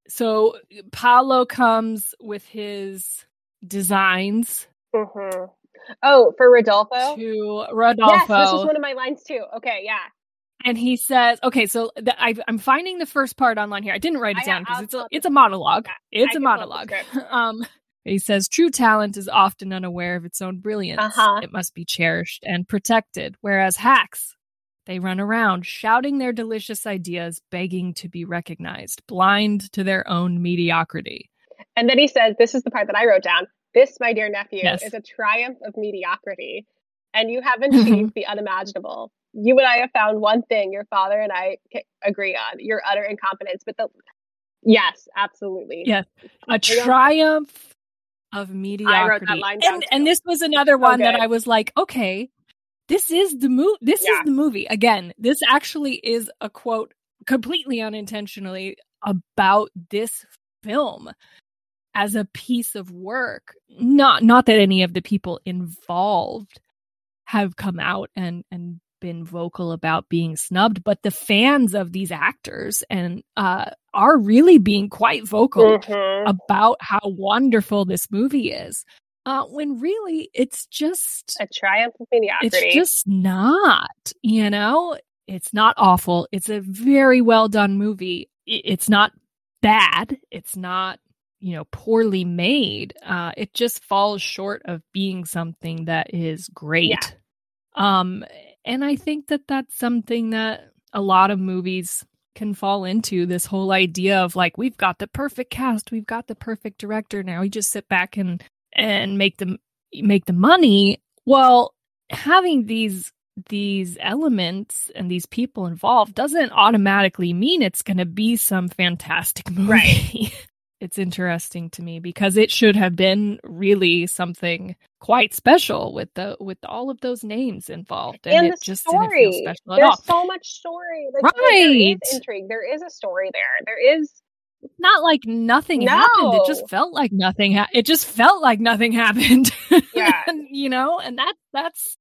[SPEAKER 2] So Paolo comes with his designs
[SPEAKER 1] hmm Oh, for Rodolfo?
[SPEAKER 2] to rodolfo Yes,
[SPEAKER 1] this was one of my lines too. Okay, yeah.
[SPEAKER 2] And he says, "Okay, so the, I, I'm finding the first part online here. I didn't write it
[SPEAKER 1] I-
[SPEAKER 2] down because it's a it's a monologue.
[SPEAKER 1] Yeah,
[SPEAKER 2] It's
[SPEAKER 1] I
[SPEAKER 2] a
[SPEAKER 1] can pull up the
[SPEAKER 2] monologue. um, he says, "True talent is often unaware of its own brilliance.
[SPEAKER 1] Uh-huh.
[SPEAKER 2] It must be cherished and protected. Whereas hacks." They run around shouting their delicious ideas, begging to be recognized, blind to their own mediocrity.
[SPEAKER 1] And then he says, This is the part that I wrote down. This, my dear nephew,
[SPEAKER 2] Yes.
[SPEAKER 1] is a triumph of mediocrity. And you have achieved the unimaginable. You and I have found one thing your father and I agree on your utter incompetence. But the, yes, absolutely.
[SPEAKER 2] Yes. A
[SPEAKER 1] Triumph.
[SPEAKER 2] of mediocrity. and, and this was another one that. I was like, okay, this is the movie. This
[SPEAKER 1] Yeah.
[SPEAKER 2] is the movie. Again, this actually is a quote completely unintentionally about this film as a piece of work. Not not that any of the people involved have come out and and been vocal about being snubbed, but the fans of these actors and uh are really being quite vocal
[SPEAKER 1] Mhm.
[SPEAKER 2] about how wonderful this movie is. Uh, when really it's just
[SPEAKER 1] A triumph of mediocrity.
[SPEAKER 2] it's just not, you know, it's not awful. It's a very well done movie. It's not bad. It's not, you know, poorly made. Uh, it just falls short of being something that is great. Um, and I think that that's something that a lot of movies can fall into this whole idea of like we've got the perfect cast, we've got the perfect director. Now we just sit back and and make them make the money. Well, having these these elements and these people involved doesn't automatically mean it's going to be some fantastic movie.
[SPEAKER 1] Right.
[SPEAKER 2] It's interesting to me because it should have been really something quite special with the with all of those names involved, and,
[SPEAKER 1] And
[SPEAKER 2] it
[SPEAKER 1] the
[SPEAKER 2] just
[SPEAKER 1] story.
[SPEAKER 2] didn't feel special at
[SPEAKER 1] There's so much story. Like, like, there
[SPEAKER 2] Right.
[SPEAKER 1] is intrigue. There is a story there. There is it's
[SPEAKER 2] Not like nothing happened. It just felt like nothing. Ha- it just felt like nothing happened.
[SPEAKER 1] Yeah.
[SPEAKER 2] And, you know, and that that's.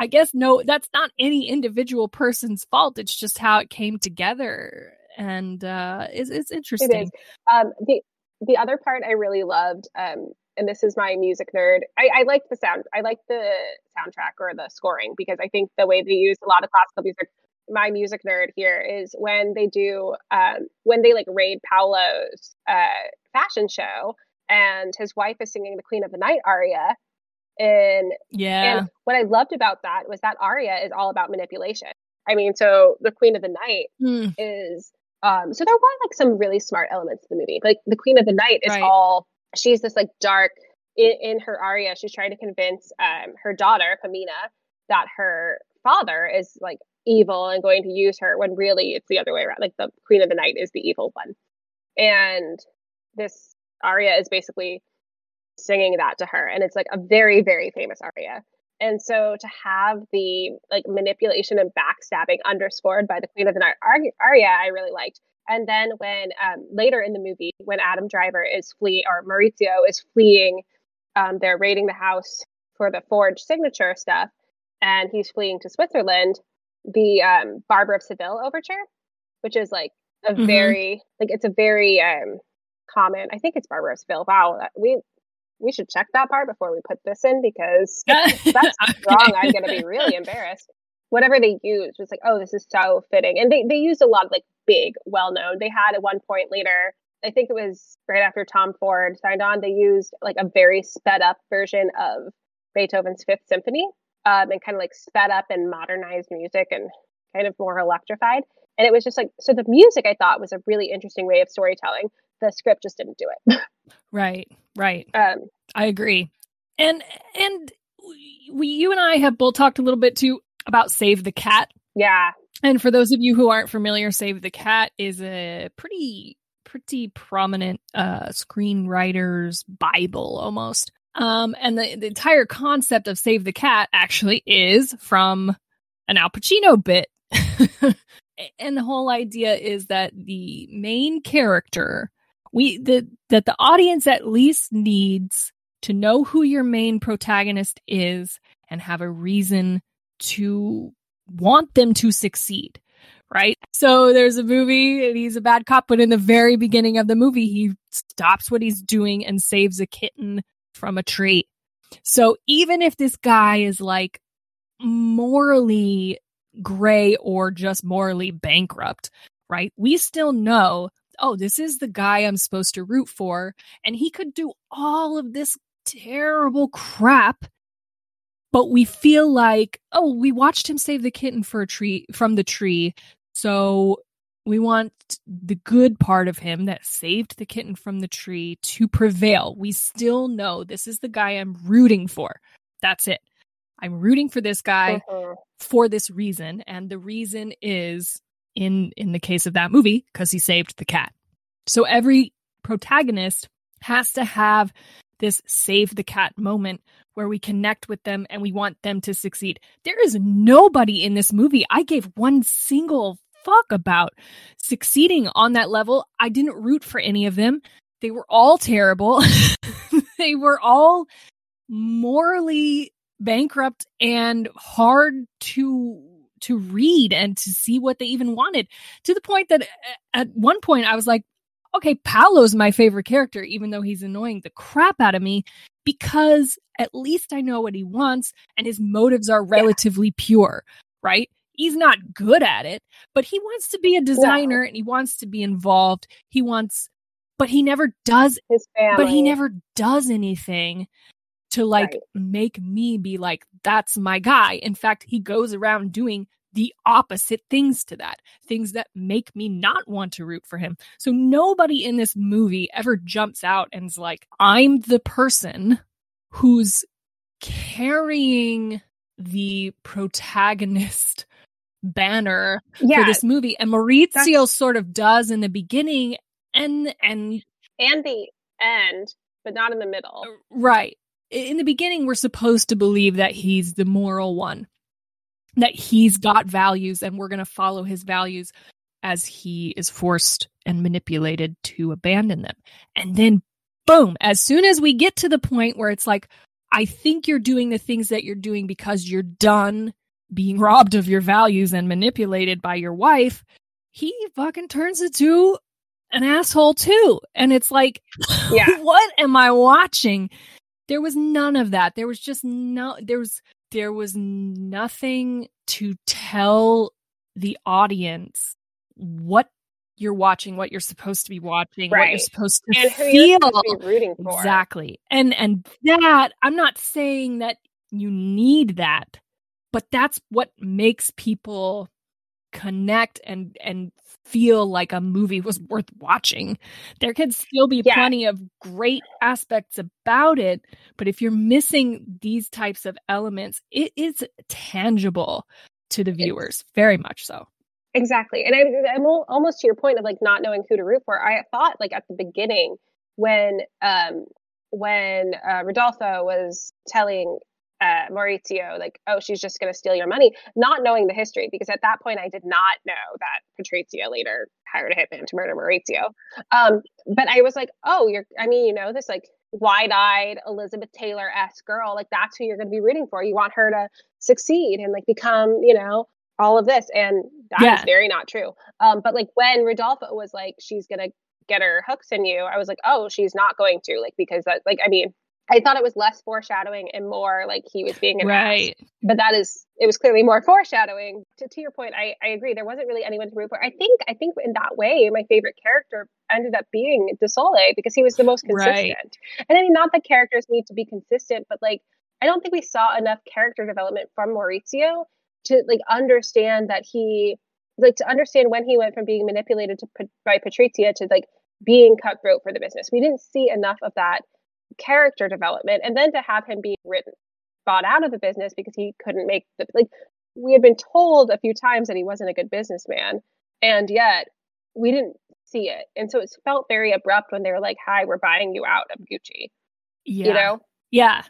[SPEAKER 2] I guess no, that's not any individual person's fault. It's just how it came together, and uh, it's, it's interesting.
[SPEAKER 1] Um, the the other part I really loved, um, and this is my music nerd. I, I like the sound. I like the soundtrack or the scoring because I think the way they use a lot of classical music. My music nerd here is when they do um, when they like raid Paolo's uh, fashion show, and his wife is singing the Queen of the Night aria, and
[SPEAKER 2] Yeah,
[SPEAKER 1] and what I loved about that was that aria is all about manipulation. I mean, so the Queen of the Night
[SPEAKER 2] Hmm.
[SPEAKER 1] is um so there were like some really smart elements to the movie. Like the queen of the night is
[SPEAKER 2] Right.
[SPEAKER 1] all she's this like dark in, in her aria she's trying to convince um her daughter pamina that her father is like evil and going to use her when really it's the other way around like the queen of the night is the evil one. And this aria is basically singing that to her and it's like a very very famous aria and so to have the like manipulation and backstabbing underscored by the Queen of the Night ar- aria, I really liked. And then when um, later in the movie, when Adam Driver is fleeing or Maurizio is fleeing, um, they're raiding the house for the forged signature stuff, and he's fleeing to Switzerland. The um, Barbara of Seville overture, which is like a
[SPEAKER 2] Mhm.
[SPEAKER 1] very like it's a very um, common. I think it's Barber of Seville. Wow, we we should check that part before we put this in because that's wrong, I'm going to be really embarrassed. Whatever they used was like, oh, this is so fitting. And they, they used a lot of like big, well known. They had at one point later, I think it was right after Tom Ford signed on, they used like a very sped up version of Beethoven's Fifth Symphony um, and kind of like sped up and modernized music and kind of more electrified. And it was just like, so the music I thought was a really interesting way of storytelling. The script just didn't do it.
[SPEAKER 2] right, right.
[SPEAKER 1] Um,
[SPEAKER 2] I agree. And and we you and I have both talked a little bit too about Save the Cat.
[SPEAKER 1] yeah.
[SPEAKER 2] And for those of you who aren't familiar, Save the Cat is a pretty pretty prominent uh screenwriter's bible almost. Um and the, the entire concept of Save the Cat actually is from an Al Pacino bit. and the whole idea is that the main character we the that the audience at least needs to know who your main protagonist is and have a reason to want them to succeed right? So there's a movie and he's a bad cop but in the very beginning of the movie he stops what he's doing and saves a kitten from a tree. So even if this guy is like morally gray or just morally bankrupt right we still know oh, this is the guy I'm supposed to root for. And he could do all of this terrible crap. But we feel like, oh, we watched him save the kitten for a tree from the tree. So we want the good part of him that saved the kitten from the tree to prevail. We still know this is the guy I'm rooting for. That's it. I'm rooting for this guy
[SPEAKER 1] Mhm.
[SPEAKER 2] for this reason. And the reason is in in the case of that movie because he saved the cat. So every protagonist has to have this save the cat moment where we connect with them and we want them to succeed. There is nobody in this movie i gave one single fuck about succeeding on that level. I didn't root for any of them. They were all terrible. They were all morally bankrupt and hard to to read and to see what they even wanted to the point that uh, at one point I was like, okay, Paolo's my favorite character, even though he's annoying the crap out of me, because at least I know what he wants and his motives are relatively pure, right? He's not good at it, but he wants to be a designer and he wants to be involved. He wants, but he never does
[SPEAKER 1] His family.
[SPEAKER 2] but he never does anything to like
[SPEAKER 1] Right.
[SPEAKER 2] make me be like that's my guy in fact he goes around doing the opposite things to that things that make me not want to root for him so nobody in this movie ever jumps out and is like i'm the person who's carrying the protagonist banner
[SPEAKER 1] yeah,
[SPEAKER 2] for this movie and Maurizio sort of does in the beginning and and
[SPEAKER 1] and the end, but not in the middle.
[SPEAKER 2] Uh, right. In the beginning, we're supposed to believe that he's the moral one, that he's got values and we're going to follow his values as he is forced and manipulated to abandon them. And then, boom, as soon as we get to the point where it's like, I think you're doing the things that you're doing because you're done being robbed of your values and manipulated by your wife, he fucking turns into an asshole too. And it's like,
[SPEAKER 1] Yeah.
[SPEAKER 2] what am I watching? There was none of that. There was just no, there was, there was nothing to tell the audience what you're watching, what you're supposed to be watching, what you're supposed to
[SPEAKER 1] And
[SPEAKER 2] feel.
[SPEAKER 1] supposed to be rooting for.
[SPEAKER 2] Exactly. And and that I'm not saying that you need that, but that's what makes people connect and and feel like a movie was worth watching. There could still be
[SPEAKER 1] Yeah.
[SPEAKER 2] plenty of great aspects about it, but if you're missing these types of elements, it is tangible to the viewers, very much so.
[SPEAKER 1] Exactly. And I, I'm al- almost to your point of like not knowing who to root for. I thought like at the beginning when um when uh, Rodolfo was telling uh, Maurizio like, oh, she's just going to steal your money, not knowing the history because at that point I did not know that Patrizia later hired a hitman to murder Maurizio. Um, but I was like, oh, you're. I mean, you know, this like wide-eyed Elizabeth Taylor esque girl, like that's who you're going to be rooting for. You want her to succeed and like become, you know, all of this, and that is
[SPEAKER 2] Yeah.
[SPEAKER 1] very not true. Um, but like when Rodolfo was like, she's gonna get her hooks in you, I was like, oh, she's not going to, like because that, like, I mean, I thought it was less foreshadowing and more like he was being an ass.
[SPEAKER 2] Right.
[SPEAKER 1] But that is, it was clearly more foreshadowing. To, to your point, I, I agree. There wasn't really anyone to root for. I think, I think in that way, my favorite character ended up being Desole because he was the most consistent.
[SPEAKER 2] Right.
[SPEAKER 1] And I mean, not that characters need to be consistent, but like, I don't think we saw enough character development from Maurizio to like understand that he, like, to understand when he went from being manipulated to by Patrizia to like being cutthroat for the business. We didn't see enough of that character development, and then to have him be written, bought out of the business because he couldn't make the like. We had been told a few times that he wasn't a good businessman, and yet we didn't see it, and so it felt very abrupt when they were like, "Hi, we're buying you out of Gucci,"
[SPEAKER 2] Yeah.
[SPEAKER 1] you know.
[SPEAKER 2] Yeah.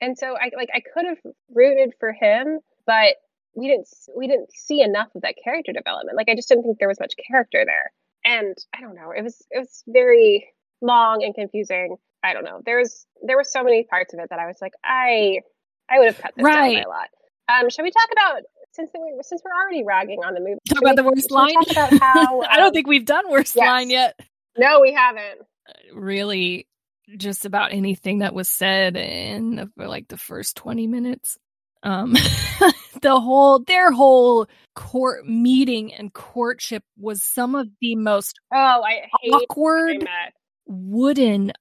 [SPEAKER 1] and so I like I could have rooted for him, but we didn't we didn't see enough of that character development. Like I just didn't think there was much character there, and I don't know. It was it was very long and confusing. I don't know. There was there were so many parts of it that I was like, I I would have cut this down
[SPEAKER 2] Right.
[SPEAKER 1] by a lot. Um, shall we talk about since we since we're already ragging on the movie?
[SPEAKER 2] Talk about
[SPEAKER 1] we-
[SPEAKER 2] the worst line.
[SPEAKER 1] Talk about how
[SPEAKER 2] I don't
[SPEAKER 1] um,
[SPEAKER 2] think we've done worst
[SPEAKER 1] yes.
[SPEAKER 2] line yet.
[SPEAKER 1] No, we haven't.
[SPEAKER 2] Really, just about anything that was said in the, for like the first twenty minutes. Um, the whole their whole court meeting and courtship was some of the most
[SPEAKER 1] Oh, I hate
[SPEAKER 2] awkward, wooden,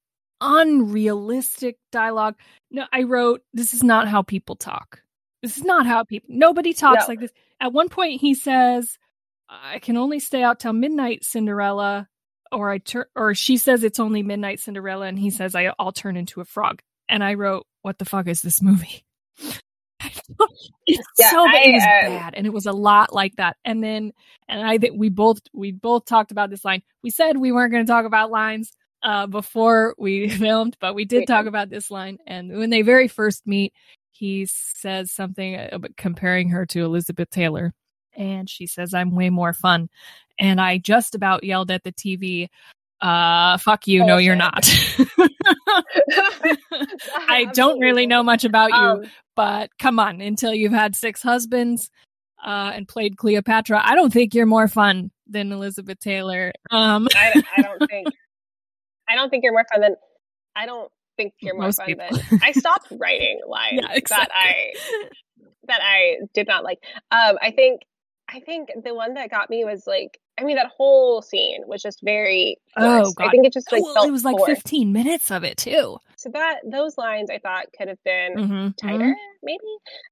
[SPEAKER 2] unrealistic dialogue. No, I wrote, this is not how people talk. This is not how people, nobody talks
[SPEAKER 1] No.
[SPEAKER 2] like this. At one point, he says, I can only stay out till midnight, Cinderella. Or I turn, or she says it's only midnight, Cinderella, and he says I, I'll turn into a frog. And I wrote, "What the fuck is this movie?" it's
[SPEAKER 1] Yeah,
[SPEAKER 2] so bad.
[SPEAKER 1] I,
[SPEAKER 2] it was
[SPEAKER 1] um,
[SPEAKER 2] bad, and it was a lot like that. And then, and I think we both we both talked about this line. We said we weren't going to talk about lines uh, before we filmed, but we did talk about this line. And when they very first meet, he says something about comparing her to Elizabeth Taylor, and she says, "I'm way more fun." And I just about yelled at the TV, uh, "Fuck you! No, you're not." I don't really know much about you,
[SPEAKER 1] Um,
[SPEAKER 2] but come on, until you've had six husbands uh, and played Cleopatra, I don't think you're more fun than Elizabeth Taylor. Um,
[SPEAKER 1] I, I don't think I don't think you're more fun than I don't think you're more
[SPEAKER 2] Most
[SPEAKER 1] fun
[SPEAKER 2] people.
[SPEAKER 1] than I stopped writing lines
[SPEAKER 2] yeah,
[SPEAKER 1] that. I that I did not like. Um, I think I think the one that got me was like I mean that whole scene was just very
[SPEAKER 2] Oh,
[SPEAKER 1] forced. I think it just like
[SPEAKER 2] well, it was like
[SPEAKER 1] forced.
[SPEAKER 2] 15 minutes of it too.
[SPEAKER 1] So that those lines I thought could have been
[SPEAKER 2] Mm-hmm,
[SPEAKER 1] tighter, maybe.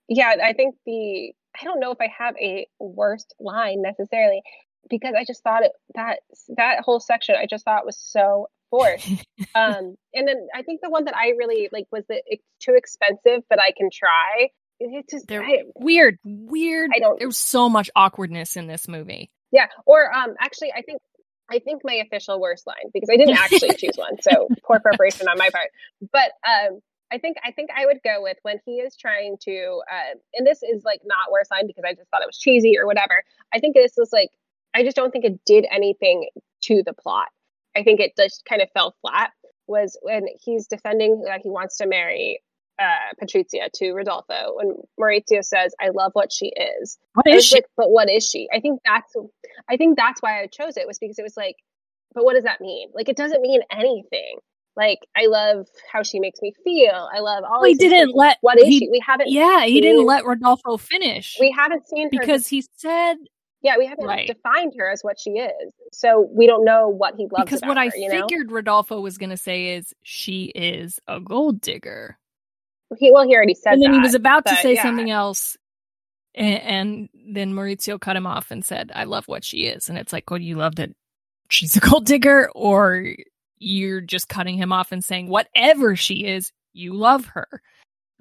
[SPEAKER 1] Yeah, I think the I don't know if I have a worst line necessarily because I just thought it that that whole section I just thought was so forced. um, and then I think the one that I really like was the it's too expensive, but I can try. It just I,
[SPEAKER 2] weird, weird.
[SPEAKER 1] I don't-
[SPEAKER 2] There was so much awkwardness in this movie.
[SPEAKER 1] yeah. Or um, actually, I think I think my official worst line because I didn't actually choose one, so poor preparation on my part. But um, I think I think I would go with when he is trying to, uh, and this is like not worst line because I just thought it was cheesy or whatever. I think this was like I just don't think it did anything to the plot. I think it just kind of fell flat. Was when he's defending that he wants to marry uh, Patrizia to Rodolfo, when Maurizio says, "I love what she is."
[SPEAKER 2] What is she?
[SPEAKER 1] Like, but what is she? I think that's I think that's why I chose it was because it was like, but what does that mean? Like, it doesn't mean anything. Like, I love how she makes me feel. I love all.
[SPEAKER 2] He didn't
[SPEAKER 1] things.
[SPEAKER 2] let.
[SPEAKER 1] What is
[SPEAKER 2] he,
[SPEAKER 1] she? We haven't.
[SPEAKER 2] Yeah, he
[SPEAKER 1] seen,
[SPEAKER 2] didn't let Rodolfo finish.
[SPEAKER 1] We haven't seen her
[SPEAKER 2] because he said
[SPEAKER 1] yeah, we haven't
[SPEAKER 2] Right.
[SPEAKER 1] defined her as what she is, so we don't know what he loves
[SPEAKER 2] because
[SPEAKER 1] about
[SPEAKER 2] what I
[SPEAKER 1] her. Know,
[SPEAKER 2] figured Rodolfo was going to say is she is a gold digger.
[SPEAKER 1] he well, he already said that.
[SPEAKER 2] and then
[SPEAKER 1] that.
[SPEAKER 2] he was about to say
[SPEAKER 1] yeah.
[SPEAKER 2] something else and, and then Maurizio cut him off and said I love what she is and it's like well you love that she's a gold digger or you're just cutting him off and saying whatever she is you love her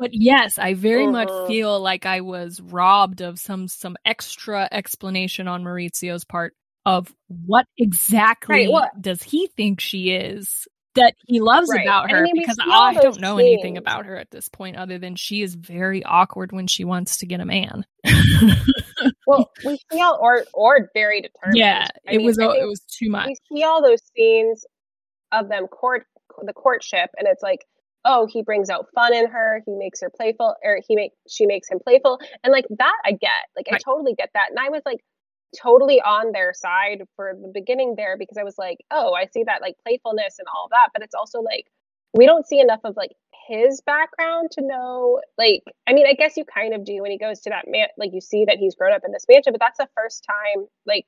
[SPEAKER 2] but yes I very much
[SPEAKER 1] Mhm.
[SPEAKER 2] feel like I was robbed of some some extra explanation on Maurizio's part of what exactly
[SPEAKER 1] Right, well-
[SPEAKER 2] does he think she is that he loves
[SPEAKER 1] Right.
[SPEAKER 2] about
[SPEAKER 1] And I
[SPEAKER 2] her
[SPEAKER 1] mean,
[SPEAKER 2] because I don't know anything about her at this point other than she is very awkward when she wants to get a man.
[SPEAKER 1] Well, we see all or or very determined.
[SPEAKER 2] yeah,
[SPEAKER 1] I
[SPEAKER 2] it
[SPEAKER 1] mean,
[SPEAKER 2] was it was too much.
[SPEAKER 1] we see all those scenes of them court the courtship and it's like oh he brings out fun in her he makes her playful or he make she makes him playful. And like that i get like i
[SPEAKER 2] Right.
[SPEAKER 1] totally get that. And i was like totally on their side for the beginning there because i was like oh i see that like playfulness and all that. But it's also like we don't see enough of like his background to know like i mean i guess you kind of do when he goes to that man like you see that he's grown up in this mansion but that's the first time like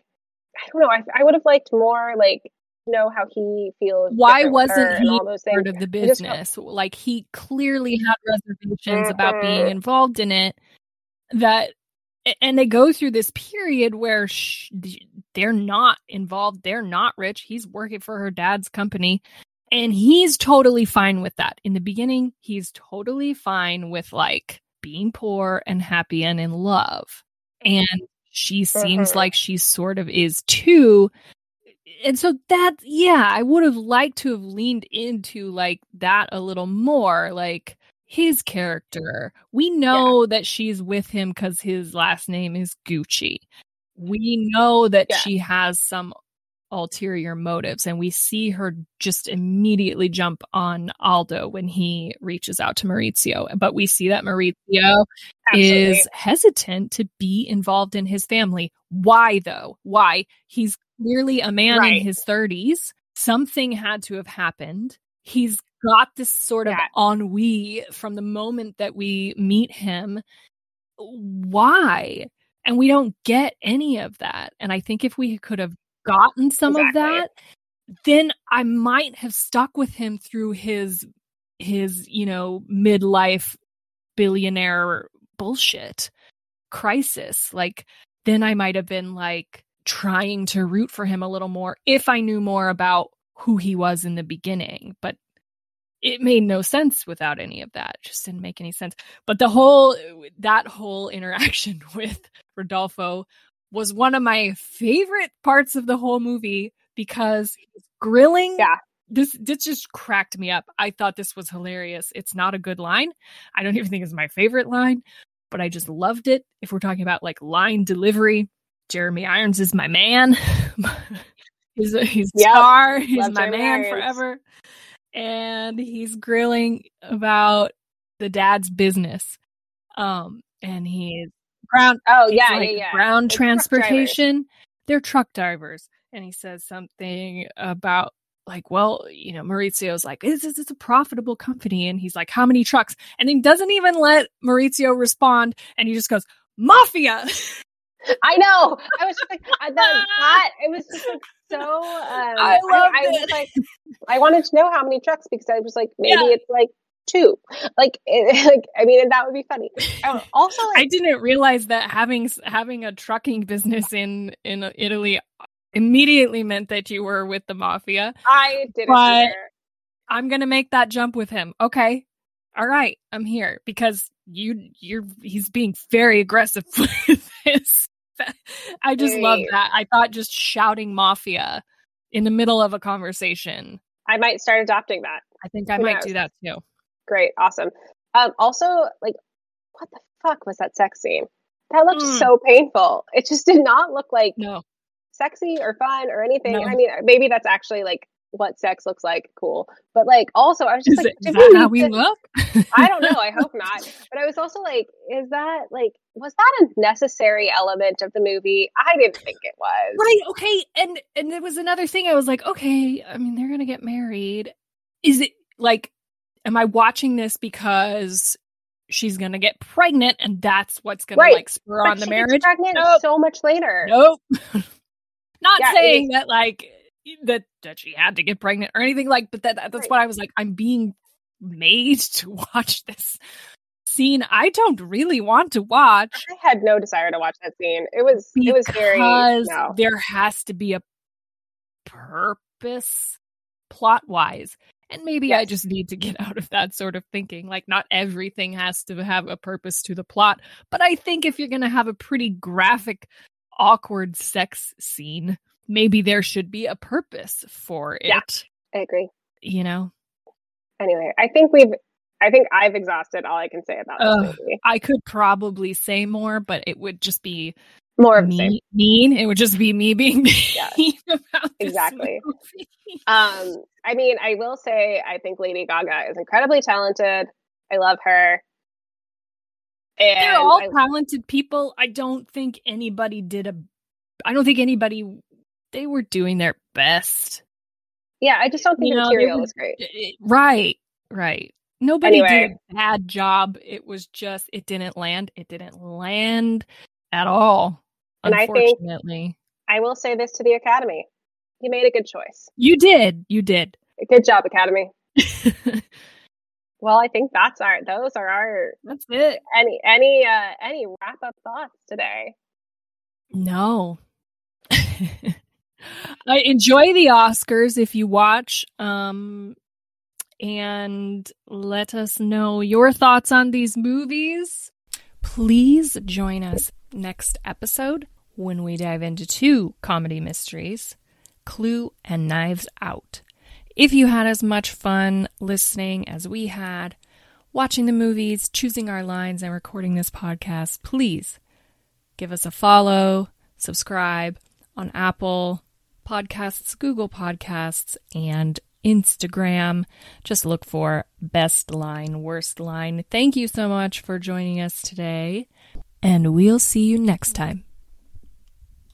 [SPEAKER 1] i don't know i, I would have liked more like know how he feels
[SPEAKER 2] Why
[SPEAKER 1] different with her
[SPEAKER 2] wasn't he part of the business? Like he clearly had reservations about being involved in it. That and they go through this period where sh- they're not involved. They're not rich. He's working for her dad's company. And he's totally fine with that. In the beginning, he's totally fine with like being poor and happy and in love. And she seems
[SPEAKER 1] Mhm.
[SPEAKER 2] like she sort of is too. And so that, yeah, I would have liked to have leaned into like that a little more. Like his character. We know that she's with him because his last name is Gucci. We know that
[SPEAKER 1] Yeah.
[SPEAKER 2] she has some ulterior motives and we see her just immediately jump on Aldo when he reaches out to Maurizio. But we see that Maurizio
[SPEAKER 1] Absolutely.
[SPEAKER 2] is hesitant to be involved in his family. Why though? Why? He's clearly a man
[SPEAKER 1] Right.
[SPEAKER 2] in his 30s. Something had to have happened. He's got this sort of
[SPEAKER 1] Yeah.
[SPEAKER 2] ennui from the moment that we meet him. Why? And we don't get any of that. And I think if we could have gotten some of that, then I might have stuck with him through his his, you know, midlife billionaire bullshit crisis. Like then I might have been like trying to root for him a little more if I knew more about who he was in the beginning. But it made no sense without any of that. It just didn't make any sense. But the whole that whole interaction with Rodolfo was one of my favorite parts of the whole movie because grilling
[SPEAKER 1] Yeah.
[SPEAKER 2] this this just cracked me up. I thought this was hilarious. It's not a good line. I don't even think it's my favorite line, but I just loved it. If we're talking about like line delivery, Jeremy Irons is my man. he's a he's
[SPEAKER 1] Yep.
[SPEAKER 2] star. He's
[SPEAKER 1] Love
[SPEAKER 2] my
[SPEAKER 1] Jeremy
[SPEAKER 2] man
[SPEAKER 1] Irons.
[SPEAKER 2] forever. And he's grilling about the dad's business. Um and he's ground
[SPEAKER 1] oh yeah
[SPEAKER 2] like
[SPEAKER 1] yeah yeah
[SPEAKER 2] ground
[SPEAKER 1] It's truck
[SPEAKER 2] transportation. They're truck drivers. And he says something about like, well, you know, Maurizio's like, this is it's a profitable company. And he's like, how many trucks? And he doesn't even let Maurizio respond. And he just goes, Mafia.
[SPEAKER 1] I know. I was just like I thought that it was just like so. Um,
[SPEAKER 2] I loved
[SPEAKER 1] I, was
[SPEAKER 2] it.
[SPEAKER 1] like, I wanted to know how many trucks because I was like, maybe
[SPEAKER 2] Yeah.
[SPEAKER 1] it's like two. Like, it, like I mean, and that would be funny. Um, also, like,
[SPEAKER 2] I didn't realize that having having a trucking business in in Italy immediately meant that you were with the mafia.
[SPEAKER 1] I didn't.
[SPEAKER 2] But-
[SPEAKER 1] either.
[SPEAKER 2] I'm gonna make that jump with him. Okay. All right, I'm here because you you're he's being very aggressive with this. I just love that. I thought just shouting mafia in the middle of a conversation.
[SPEAKER 1] I might start adopting that.
[SPEAKER 2] I think I
[SPEAKER 1] Who
[SPEAKER 2] might
[SPEAKER 1] knows?
[SPEAKER 2] do that too.
[SPEAKER 1] Great, awesome. Um, also, like, what the fuck was that sex scene? That looked
[SPEAKER 2] Mm.
[SPEAKER 1] so painful. It just did not look like
[SPEAKER 2] No.
[SPEAKER 1] sexy or fun or anything.
[SPEAKER 2] No.
[SPEAKER 1] I mean, maybe that's actually like what sex looks like. Cool, but like, also, I was just
[SPEAKER 2] Is,
[SPEAKER 1] like,
[SPEAKER 2] it, is how we look?
[SPEAKER 1] I don't know. I hope not. But I was also like, is that like, was that a necessary element of the movie? I didn't think it was.
[SPEAKER 2] Right. Okay. And and there was another thing. I was like, okay. I mean, they're gonna get married. Is it like, am I watching this because she's gonna get pregnant and that's what's gonna
[SPEAKER 1] Right.
[SPEAKER 2] like spur
[SPEAKER 1] But
[SPEAKER 2] on the marriage?
[SPEAKER 1] pregnant
[SPEAKER 2] Nope.
[SPEAKER 1] so much later.
[SPEAKER 2] Nope. Not
[SPEAKER 1] Yeah,
[SPEAKER 2] saying that like that that she had to get pregnant or anything like, but that that's
[SPEAKER 1] Right.
[SPEAKER 2] what I was like. I'm being made to watch this scene. I don't really want to watch.
[SPEAKER 1] I had no desire to watch that scene. It was it was very no.
[SPEAKER 2] there has to be a purpose plot wise and maybe i just need to get out of that sort of thinking like not everything has to have a purpose to the plot but i think if you're going to have a pretty graphic awkward sex scene maybe there should be a purpose for it
[SPEAKER 1] Yeah. I agree.
[SPEAKER 2] you know
[SPEAKER 1] Anyway, I think we've I think I've exhausted all I can say about
[SPEAKER 2] Ugh.
[SPEAKER 1] this movie.
[SPEAKER 2] i could probably say more but it would just be
[SPEAKER 1] More of same.
[SPEAKER 2] mean, it would just be me being
[SPEAKER 1] Yeah.
[SPEAKER 2] mean about
[SPEAKER 1] Exactly. Um, I mean, I will say I think Lady Gaga is incredibly talented. I love her. And
[SPEAKER 2] they're all
[SPEAKER 1] I-
[SPEAKER 2] talented people. I don't think anybody did a. I don't think anybody. They were doing their best.
[SPEAKER 1] yeah, I just don't think
[SPEAKER 2] You
[SPEAKER 1] the
[SPEAKER 2] know,
[SPEAKER 1] material
[SPEAKER 2] were-
[SPEAKER 1] is great.
[SPEAKER 2] It- right, right. Nobody
[SPEAKER 1] Anyway.
[SPEAKER 2] did a bad job. It was just it didn't land. It didn't land at all.
[SPEAKER 1] And I think-
[SPEAKER 2] Unfortunately,
[SPEAKER 1] I will say this to the Academy. You made a good choice.
[SPEAKER 2] you did. You did.
[SPEAKER 1] Good job, Academy. Well, I think that's our those are our
[SPEAKER 2] That's it.
[SPEAKER 1] any any uh any wrap up thoughts today.
[SPEAKER 2] No. I enjoy the Oscars if you watch. Um and let us know your thoughts on these movies. Please join us next episode when we dive into two comedy mysteries, Clue and Knives Out. If you had as much fun listening as we had, watching the movies, choosing our lines, and recording this podcast, please give us a follow, subscribe on Apple Podcasts, Google Podcasts, and Instagram. Just look for Best Line, Worst Line. Thank you so much for joining us today, and we'll see you next time.